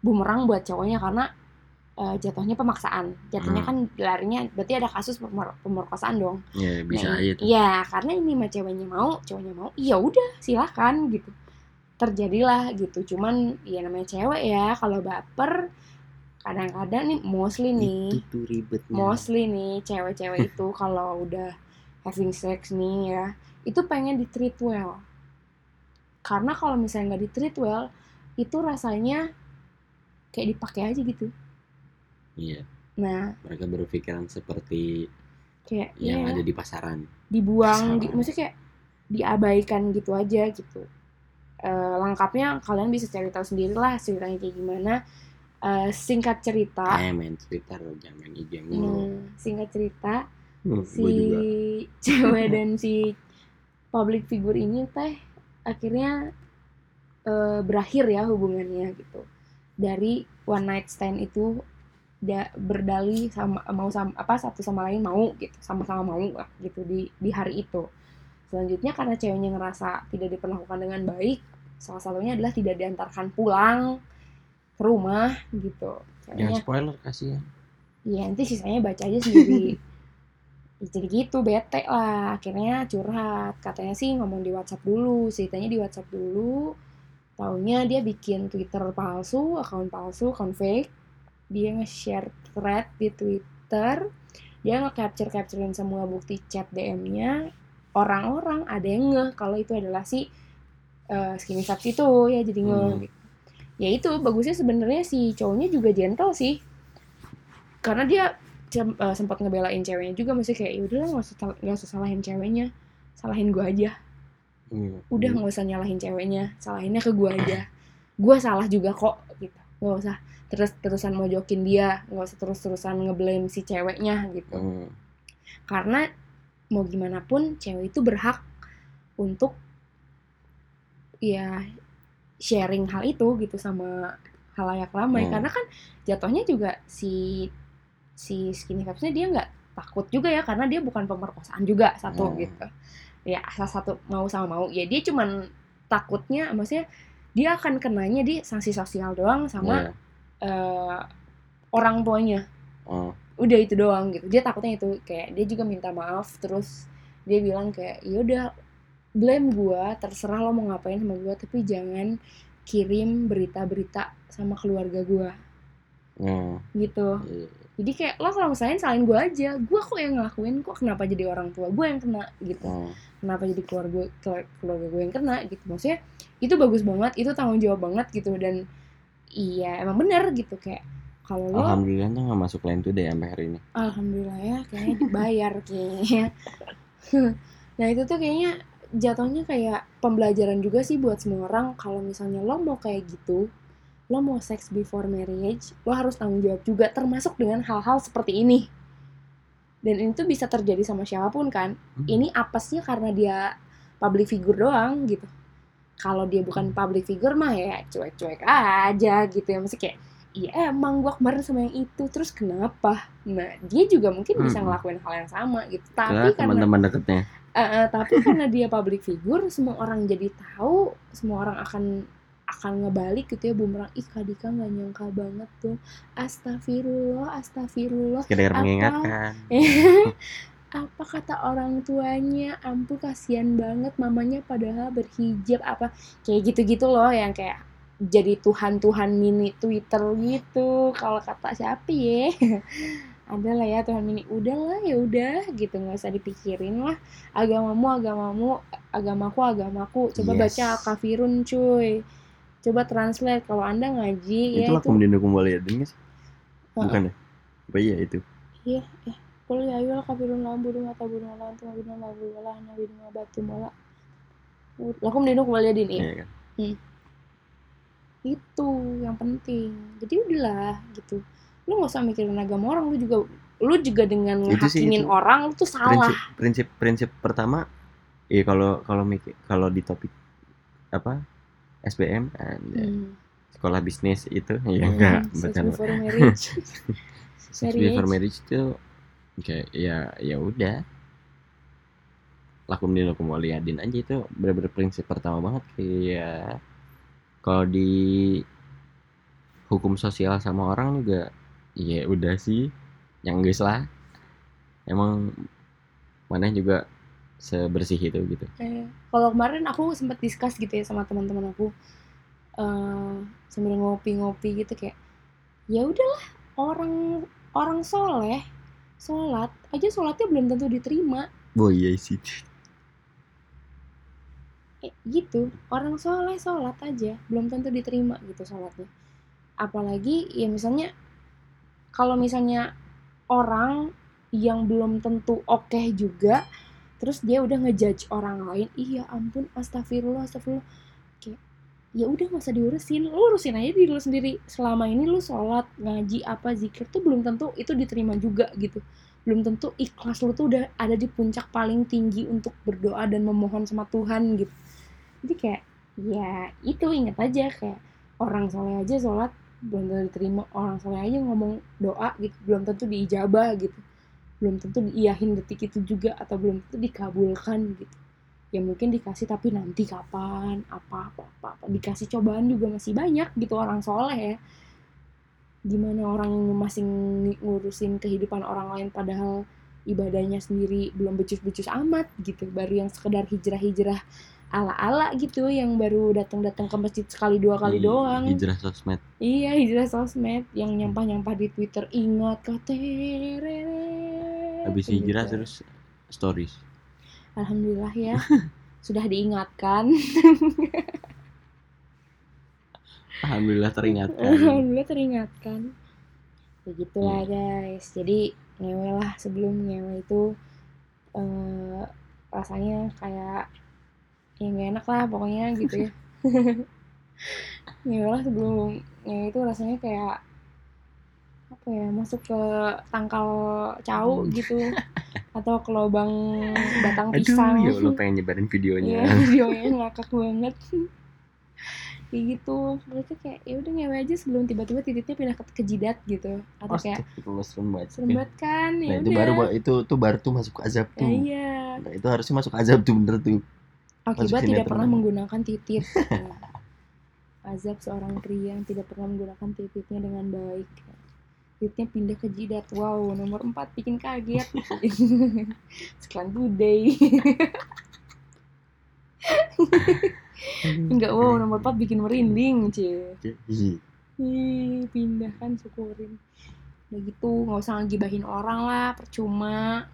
bumerang buat cowoknya karena eh, jatuhnya pemaksaan. Jatuhnya Hmm. kan larinya berarti ada kasus pemer- pemerkosaan dong. Ya bisa Nah, aja tuh. Iya, karena ini mah ceweknya mau, cowoknya mau, iya udah silakan gitu. Terjadilah gitu. Cuman ya namanya cewek ya, kalau baper kadang-kadang nih mostly nih, itu tuh ribetnya mostly nih cewek-cewek itu kalau udah having sex nih ya, itu pengen di treat well. Karena kalau misalnya nggak di treat well, itu rasanya kayak dipakai aja gitu. iya Nah, mereka berpikiran seperti kayak yang ya ada di pasaran dibuang Pasaran. gitu maksudnya kayak diabaikan gitu aja gitu Eh, lengkapnya kalian bisa cari tahu sendiri lah ceritanya kayak gimana. Eh, singkat cerita. Eh main Twitter jangan main IG nah, singkat cerita Hmm, si cewek dan si public figure ini teh akhirnya eh, berakhir ya hubungannya gitu. Dari one night stand itu da, berdali sama mau sama apa satu sama lain mau gitu sama-sama mau lah gitu di di hari itu selanjutnya karena ceweknya ngerasa tidak diperlakukan dengan baik salah satunya adalah tidak diantarkan pulang ke rumah gitu. Jangan Ceweknya spoiler kasihan. Iya nanti sisanya baca aja sendiri. Ya, Jadi gitu bete lah. Akhirnya curhat. Katanya sih ngomong di whatsapp dulu. Ceritanya di whatsapp dulu. Taunya dia bikin twitter palsu Akun palsu, akun fake. Dia nge-share thread di twitter. Dia nge-capture-capturein semua bukti chat DM-nya Orang-orang ada yang ngeh Kalau itu adalah si uh, Skinny itu ya jadi ngeh Hmm. gitu. Ya itu bagusnya sebenarnya si cowoknya juga gentle sih karena dia eh, sempat ngebelain ceweknya juga masih kayak ya udahlah nggak usah nggak usah salahin ceweknya salahin gua aja Hmm. udah nggak usah nyalahin ceweknya salahinnya ke gua aja gua salah juga kok gitu nggak usah terus terusan mojokin dia nggak usah terus terusan ngeblame si ceweknya gitu Hmm. karena mau gimana pun cewek itu berhak untuk ya sharing hal itu gitu sama halayak ramai Hmm. karena kan jatuhnya juga si si skinny vibesnya dia nggak takut juga ya karena dia bukan pemerkosaan juga satu Hmm. gitu ya asal satu mau sama mau ya dia cuman takutnya maksudnya dia akan kenanya di sanksi sosial doang sama Iya. eh, orang tuanya Oh, udah itu doang gitu. Dia takutnya itu kayak dia juga minta maaf terus dia bilang kayak ya udah blame gua terserah lo mau ngapain sama gua tapi jangan kirim berita-berita sama keluarga gua. Oh, gitu. Jadi kayak lo kalau misalnya salin gua aja gua kok yang ngelakuin kok kenapa jadi orang tua gua yang kena? Gitu. Oh. kenapa jadi keluarga keluarga gue yang kena? Gitu. Maksudnya itu bagus banget itu tanggung jawab banget gitu dan iya emang bener gitu kayak kalau lo Alhamdulillah tuh nggak masuk line today sampai hari ini. Alhamdulillah ya, kayaknya dibayar kayaknya. nah itu tuh kayaknya jatuhnya kayak pembelajaran juga sih buat semua orang kalau misalnya lo mau kayak gitu, lo mau sex before marriage, lo harus tanggung jawab juga termasuk dengan hal-hal seperti ini. Dan ini tuh bisa terjadi sama siapa pun kan. Hmm. Ini apesnya karena dia public figure doang gitu. Kalau dia bukan public figure mah ya cuek-cuek aja gitu ya. Mesti kayak iya emang gua kemarin sama yang itu terus kenapa nah dia juga mungkin bisa Hmm. ngelakuin hal yang sama gitu tapi karena teman-teman deketnya. Eh, eh, tapi karena dia public figure semua orang jadi tahu semua orang akan akan ngebalik gitu ya bumerang ih Kak Dika nggak nyangka banget tuh astagfirullah astagfirullah Sekedar Apa? mengingatkan. apa kata orang tuanya ampun kasihan banget mamanya padahal berhijab apa kayak gitu-gitu loh yang kayak jadi Tuhan-Tuhan mini Twitter gitu kalau kata siapa ya ada lah ya Tuhan mini udah lah ya udah gitu nggak usah dipikirin lah agamamu agamamu agamaku agamaku coba Yes. baca al-kafirun cuy coba translate kalau anda ngaji ya Itulah itu kemudian kembali ya? Heeh. Bukan ya? Apa iya itu? Iya, eh. Qul ya ayyuhal kafirun la abudu ma ta'budun wa la antum abidun ma a'budu wa la ana abidu ma batu wala. Lakum dinukum waliyadin ya. Iya kan? Itu yang penting. Jadi udahlah gitu. Lu nggak usah mikirin agama orang, lu juga lu juga dengan itu. orang lu tuh salah. Prinsip prinsip prinsip pertama Iya kalau kalau mikir kalau di topik apa SBM anjay. Hmm. sekolah bisnis itu ya Hmm, enggak sex bercanda. before marriage. Before marriage itu kayak ya ya udah lakum dinukum waliyadin aja itu bener-bener prinsip pertama banget kayak kalau di hukum sosial sama orang juga ya udah sih yang guys lah. Emang mana juga sebersih itu gitu. Eh, kalau kemarin aku sempat discuss gitu ya sama teman-teman aku eh sambil ngopi-ngopi gitu kayak ya udahlah orang orang soleh sholat aja sholatnya belum tentu diterima. Oh iya sih Eh, gitu orang soleh sholat aja belum tentu diterima gitu sholatnya. Apalagi ya misalnya kalau misalnya orang yang belum tentu oke juga terus dia udah ngejudge orang lain iya ampun astagfirullah astagfirullah. Kayak ya udah nggak usah diurusin lu urusin aja diri lu sendiri. Selama ini lu sholat ngaji apa zikir tuh belum tentu itu diterima juga gitu. Belum tentu ikhlas lu tuh udah ada di puncak paling tinggi untuk berdoa dan memohon sama Tuhan gitu jadi kayak ya itu ingat aja kayak orang soleh aja sholat belum tentu diterima orang soleh aja ngomong doa gitu belum tentu diijabah gitu belum tentu diiyahin detik itu juga atau belum tentu dikabulkan gitu ya mungkin dikasih tapi nanti kapan apa apa apa, apa. dikasih cobaan juga masih banyak gitu orang soleh ya gimana orang masih ng- ngurusin kehidupan orang lain padahal ibadahnya sendiri belum becus-becus amat gitu baru yang sekedar hijrah-hijrah ala-ala gitu yang baru datang-datang ke masjid sekali dua kali Di doang hijrah sosmed Iya hijrah sosmed yang nyampah-nyampah di Twitter ingat katere. habis hijrah terus stories Alhamdulillah ya sudah diingatkan. alhamdulillah teringatkan Alhamdulillah teringatkan. Begitulah guys. Jadi ngewe lah sebelum ngewe itu eh, rasanya kayak ya nggak enak lah pokoknya gitu ya. ngewe lah sebelum ngewe itu rasanya kayak apa ya masuk ke tangkal cau Hmm. gitu atau ke lubang batang aduh pisang. ya Allah pengen nyebarin videonya Iya, videonya ngakak banget. kayak gitu mereka kayak ya udah ngewe aja sebelum tiba-tiba titiknya pindah ke, ke jidat gitu atau kayak Astagfirullah serem banget. serem banget kan Nah ya itu udah baru itu tuh baru tuh masuk azab Ya, tuh. iya Nah, itu harusnya masuk azab tuh bener tuh. Akibat tidak pernah menggunakan titit azab seorang pria yang tidak pernah menggunakan tititnya dengan baik. Tititnya pindah ke jidat. Wow nomor 4 bikin kaget. Sekian today enggak wow nomor 4 bikin merinding cie. Ih, Ih, pindah kan syukurin. Udah gitu nggak usah ngegibahin orang lah percuma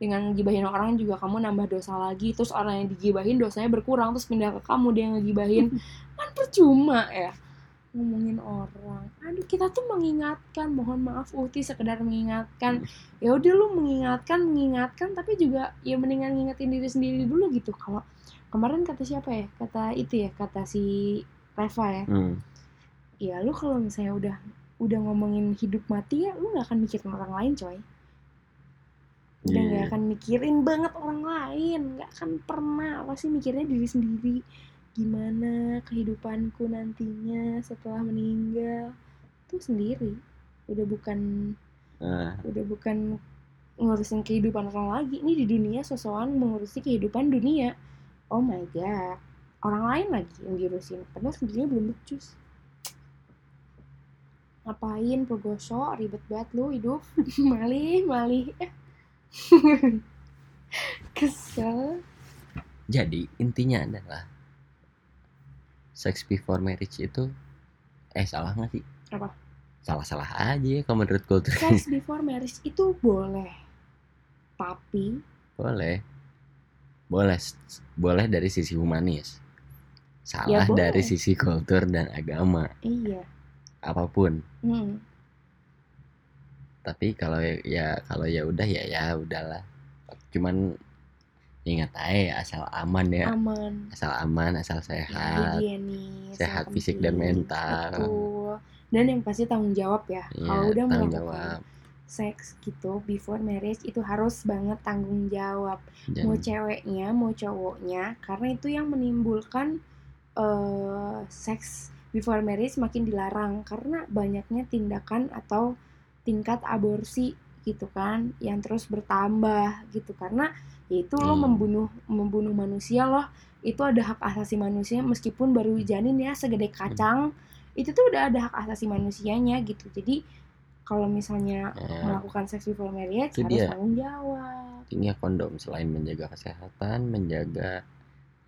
dengan ngegibahin orang juga kamu nambah dosa lagi terus orang yang digibahin dosanya berkurang terus pindah ke kamu dia yang ngegibahin. Kan percuma ya ngomongin orang. Aduh kita tuh mengingatkan mohon maaf Uti sekedar mengingatkan. Ya udah lu mengingatkan mengingatkan tapi juga ya mendingan ngingetin diri sendiri dulu gitu. Kalau kemarin kata siapa ya? Kata itu ya kata si Reva ya. Hmm. ya lu kalau misalnya udah udah ngomongin hidup mati ya lu nggak akan mikirin orang lain coy udah nggak Iya. akan mikirin banget orang lain. Nggak akan pernah. Apa sih mikirnya diri sendiri? Gimana kehidupanku nantinya setelah meninggal? Tuh sendiri. Udah bukan Nah, udah bukan ngurusin kehidupan orang lagi. Ini di dunia sosokan mengurusi kehidupan dunia. Oh my god. Orang lain lagi yang diurusin. Padahal sendirinya belum becus. Ngapain pergosok? Ribet banget lu hidup. Malih malih kesel jadi intinya adalah sex before marriage itu eh salah nggak sih? Apa? Salah-salah aja ya kalau menurut kultur sex before marriage itu boleh tapi boleh. Boleh boleh dari sisi humanis. Salah Ya, boleh. dari sisi kultur dan agama iya apa pun. hmm. Tapi kalau ya- ya kalau ya udah ya ya udahlah. Cuman ingat aja asal aman ya. aman Asal aman, asal sehat. higienis sehat fisik dan mental. betul dan yang pasti tanggung jawab ya Iya, kalau udah melakukan jawab. seks gitu before marriage itu harus banget tanggung jawab mau Jangan- ceweknya mau cowoknya karena itu yang menimbulkan eh seks before marriage makin dilarang karena banyaknya tindakan atau tingkat aborsi gitu kan yang terus bertambah gitu karena ya itu lo Hmm. membunuh membunuh manusia loh itu ada hak asasi manusia meskipun baru janin ya segede kacang itu tuh udah ada hak asasi manusianya gitu jadi kalau misalnya Ya, melakukan seks before marriage harus dia. tanggung jawab intinya kondom selain menjaga kesehatan, menjaga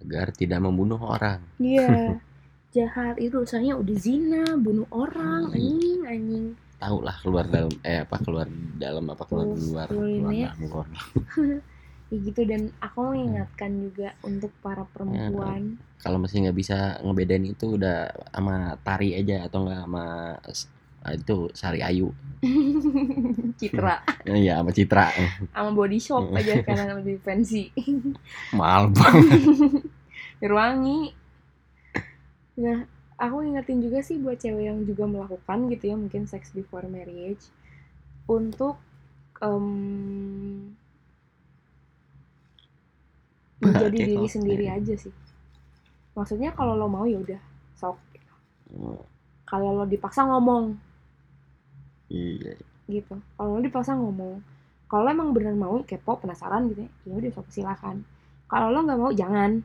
agar tidak membunuh orang. Iya. Jahat itu dosanya udah zina, bunuh orang, Hmm. anjing, anjing. Tahu lah keluar dalam eh apa keluar dalam apa keluar Tuh, luar keluar ya. keluar. Ya gitu dan aku mengingatkan juga untuk para perempuan. Kalau masih nggak bisa ngebedain itu udah sama tari aja atau enggak sama ah, itu Sari Ayu. Citra Eh, Iya sama Citra. sama body shop aja sekarang lebih fancy. Mahal banget. Biar wangi. Nah, aku ingetin juga sih buat cewek yang juga melakukan gitu ya mungkin sex before marriage untuk em, menjadi diri sendiri aja sih. Maksudnya kalau lo mau ya udah sok. Kalau lo dipaksa ngomong Iya. gitu. Kalau lo dipaksa ngomong. Kalau lo emang bener mau kepo penasaran gitu ya, ya udah sok silakan. Kalau lo nggak mau jangan.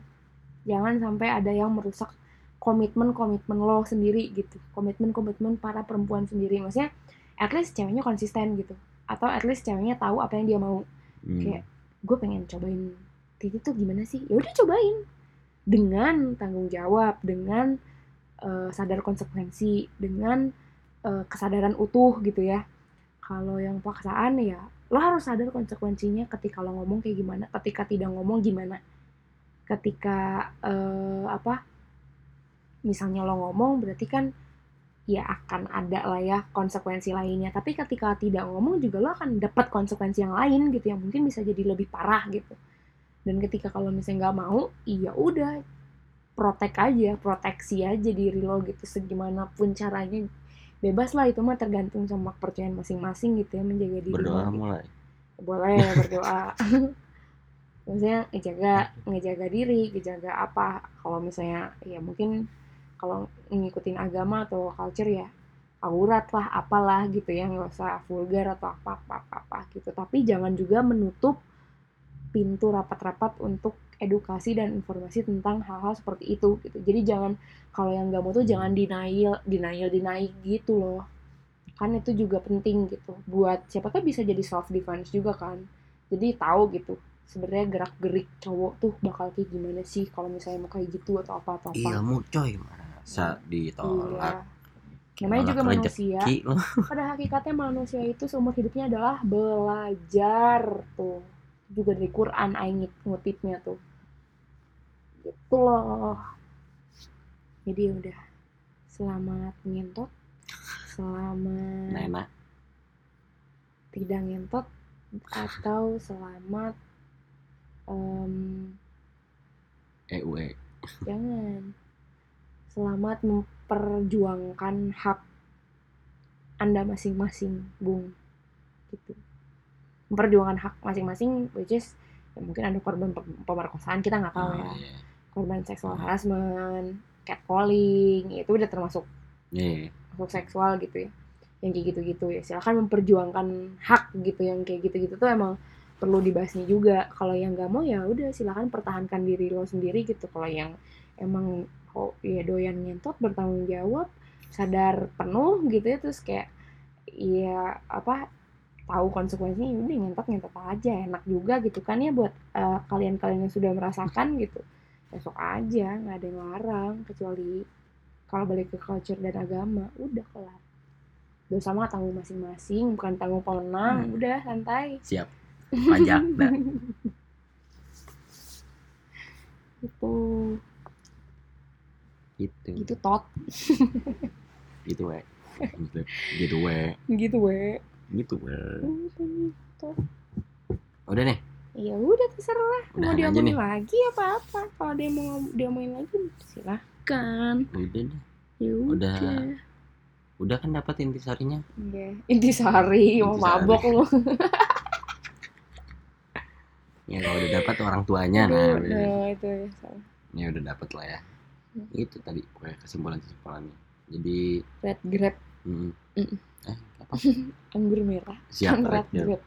Jangan sampai ada yang merusak komitmen-komitmen lo sendiri gitu. Komitmen-komitmen para perempuan sendiri. Maksudnya at least ceweknya konsisten gitu. Atau at least ceweknya tahu apa yang dia mau. Hmm. Kayak gue pengen cobain titik tuh gimana sih? Ya udah cobain dengan tanggung jawab, dengan eh, sadar konsekuensi, dengan eh, kesadaran utuh gitu ya. Kalau yang paksaan ya lo harus sadar konsekuensinya ketika lo ngomong kayak gimana, ketika tidak ngomong gimana, ketika eh, apa? Misalnya lo ngomong berarti kan ya akan ada lah ya konsekuensi lainnya. Tapi ketika tidak ngomong juga lo akan dapat konsekuensi yang lain gitu yang mungkin bisa jadi lebih parah gitu. Dan ketika kalau misalnya nggak mau, iya udah protek aja, proteksi aja diri lo gitu segimanapun caranya bebas lah itu mah tergantung sama kepercayaan masing-masing gitu ya menjaga diri Berdoa lo. mulai. boleh berdoa maksudnya ngejaga ngejaga diri ngejaga apa kalau misalnya ya mungkin kalau ngikutin agama atau culture ya aurat lah apalah gitu ya nggak usah vulgar atau apa apa apa, apa gitu. Tapi jangan juga menutup pintu rapat-rapat untuk edukasi dan informasi tentang hal-hal seperti itu gitu. Jadi jangan kalau yang nggak mau tuh jangan denial denial denial gitu loh. Kan itu juga penting gitu. Buat siapa kan bisa jadi self defense juga kan. Jadi tahu gitu sebenarnya gerak gerik cowok tuh bakal kayak gimana sih kalau misalnya mau kayak gitu atau apa atau apa. Ilmu coy masa ditolak. Iya. namanya juga manusia. lo pada hakikatnya manusia itu seumur hidupnya adalah belajar tuh. Juga dari Quran aing ngutipnya tuh. Gitu loh. Jadi ya udah. Selamat ngentot. Selamat Nena tidak ngentot atau selamat em, EUE jangan selamat memperjuangkan hak anda masing-masing bung. Gitu. Memperjuangkan hak masing-masing which is ya mungkin ada korban pem- pemerkosaan kita nggak tahu Oh, ya. iya. korban seksual harassment catcalling ya itu udah termasuk Iya. masuk seksual gitu ya. Yang kayak gitu-gitu ya. Silahkan memperjuangkan hak gitu yang kayak gitu-gitu tuh emang perlu dibahasnya juga. Kalau yang nggak mau ya udah silahkan pertahankan diri lo sendiri gitu. Kalau yang emang oh ya doyan ngentot bertanggung jawab sadar penuh gitu ya terus kayak ya apa tahu konsekuensinya ya udah ngentot ngentot aja enak juga gitu kan ya buat eh, kalian-kalian yang sudah merasakan gitu. Besok aja nggak ada yang larang kecuali kalau balik ke culture dan agama udah kelar. Dosa mah tanggung masing-masing bukan tanggung pemenang Hmm. udah santai. Siap. Pajak dah itu gitu. Gitu tot. Gitu we. Gitu gitu we. Gitu we. Gitu we. Gitu. udah nih ya udah terserah. Mau Udahan aja diomongin lagi apa apa kalau dia mau diomongin lagi silahkan. Udah deh. Ya Udah. udah. Udah kan dapat intisarinya? Iya. intisari mau mabok lu. Ya kalau udah dapat orang tuanya nah. Aduh, nah itu ya ya udah dapat lah ya Hmm. itu tadi pokoknya kesimpulan kesimpulannya jadi red grape mm, Mm. eh apa anggur merah siap red Red, ya. grape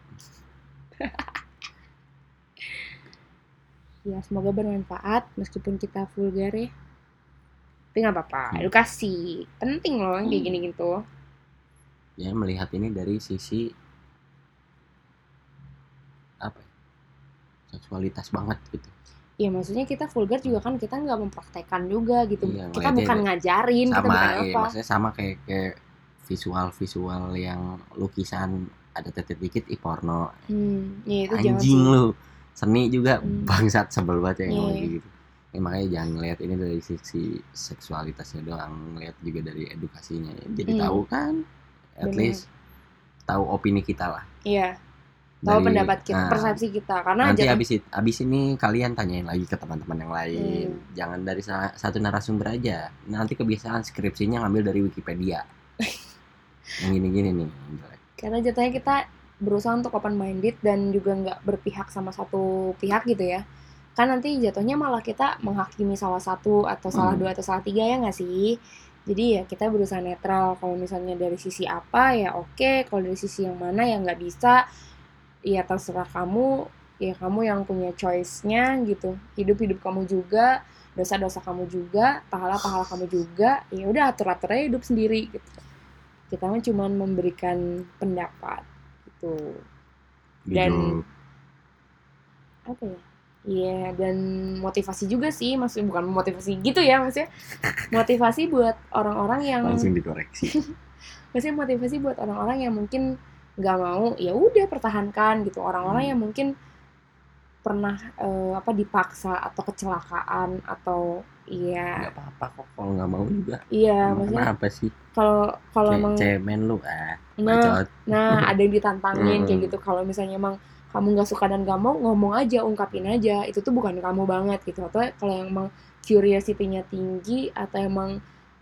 ya semoga bermanfaat meskipun kita vulgar ya tapi nggak apa-apa Hmm. edukasi penting loh yang kayak Hmm. gini gitu ya melihat ini dari sisi apa ya, seksualitas banget gitu ya maksudnya kita vulgar juga kan kita nggak mempraktekkan juga gitu. Iya, kita bukan ngajarin kita sama bukan iya, apa. maksudnya sama kayak kayak visual visual yang lukisan ada titik dikit ih porno. Hmm, ya itu anjing lu. Seni juga Hmm. bangsat sebel banget ya yang ngomong Iya. gitu. Ya, makanya jangan ngelihat ini dari sisi seksualitasnya doang ngelihat juga dari edukasinya. Jadi Hmm. tahu kan at Bener. least tahu opini kita lah. Iya tahu Dari- pendapat kita nah, persepsi kita karena nanti jatuh- abis it- abis ini kalian tanyain lagi ke teman-teman yang lain. Hmm. jangan dari sa- satu narasumber aja. Nanti kebiasaan skripsinya ngambil dari Wikipedia. Yang gini-gini nih karena jatuhnya kita berusaha untuk open minded dan juga nggak berpihak sama satu pihak gitu ya. Kan nanti jatuhnya malah kita menghakimi salah satu atau salah Hmm. dua atau salah tiga ya nggak sih? Jadi ya kita berusaha netral. Kalau misalnya dari sisi apa ya oke. Kalau dari sisi yang mana ya nggak bisa ya terserah kamu. Ya kamu yang punya choice-nya gitu. Hidup hidup kamu juga dosa dosa kamu juga pahala pahala kamu juga. Ya udah atur atur aja hidup sendiri gitu. Kita mah cuma memberikan pendapat gitu. Dan- apa ya? Iya dan motivasi juga sih. Maksudnya bukan motivasi gitu ya maksudnya. Motivasi buat orang-orang yang langsung dikoreksi. Maksudnya motivasi buat orang-orang yang mungkin nggak mau ya udah pertahankan gitu orang-orang Hmm. yang mungkin pernah eh, apa dipaksa atau kecelakaan atau iya nggak apa-apa kok kalau nggak mau juga iya Emang maksudnya kenapa sih kalau kalau emang cemen lu ah nah Nah, ada yang ditantangin kayak Mm. gitu. Kalau misalnya emang kamu nggak suka dan gak mau, ngomong aja, ungkapin aja. Itu tuh bukan kamu banget gitu. Atau kalau yang emang curiosity-nya tinggi atau emang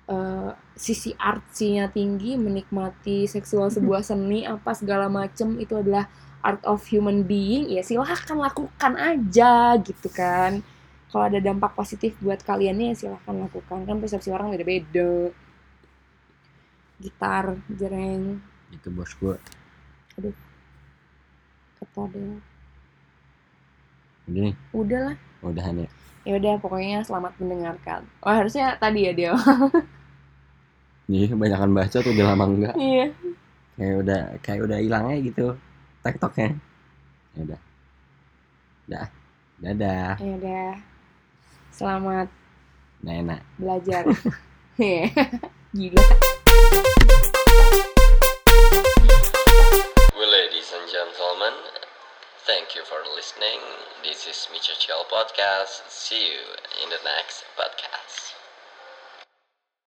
eh, sisi artsinya tinggi, menikmati seksual sebuah seni apa segala macem itu adalah art of human being, ya silahkan lakukan aja gitu kan. kalau ada dampak positif buat kalian ya silahkan lakukan. Kan persepsi orang beda-beda. Gitar jereng itu bos gue kata deh udah nih? Udah lah. Udahan ya. Ya udah pokoknya selamat mendengarkan. Oh harusnya tadi ya dia Iya, banyakan baca tuh udah lama enggak. iya Kayak udah kayak udah hilang aja gitu TikToknya. Ya udah. Dah. Dadah. ya udah selamat Nah, enak. belajar Iya. gila Well, ladies and gentlemen, thank you for listening. This is Micha Chill Podcast. See you in the next podcast.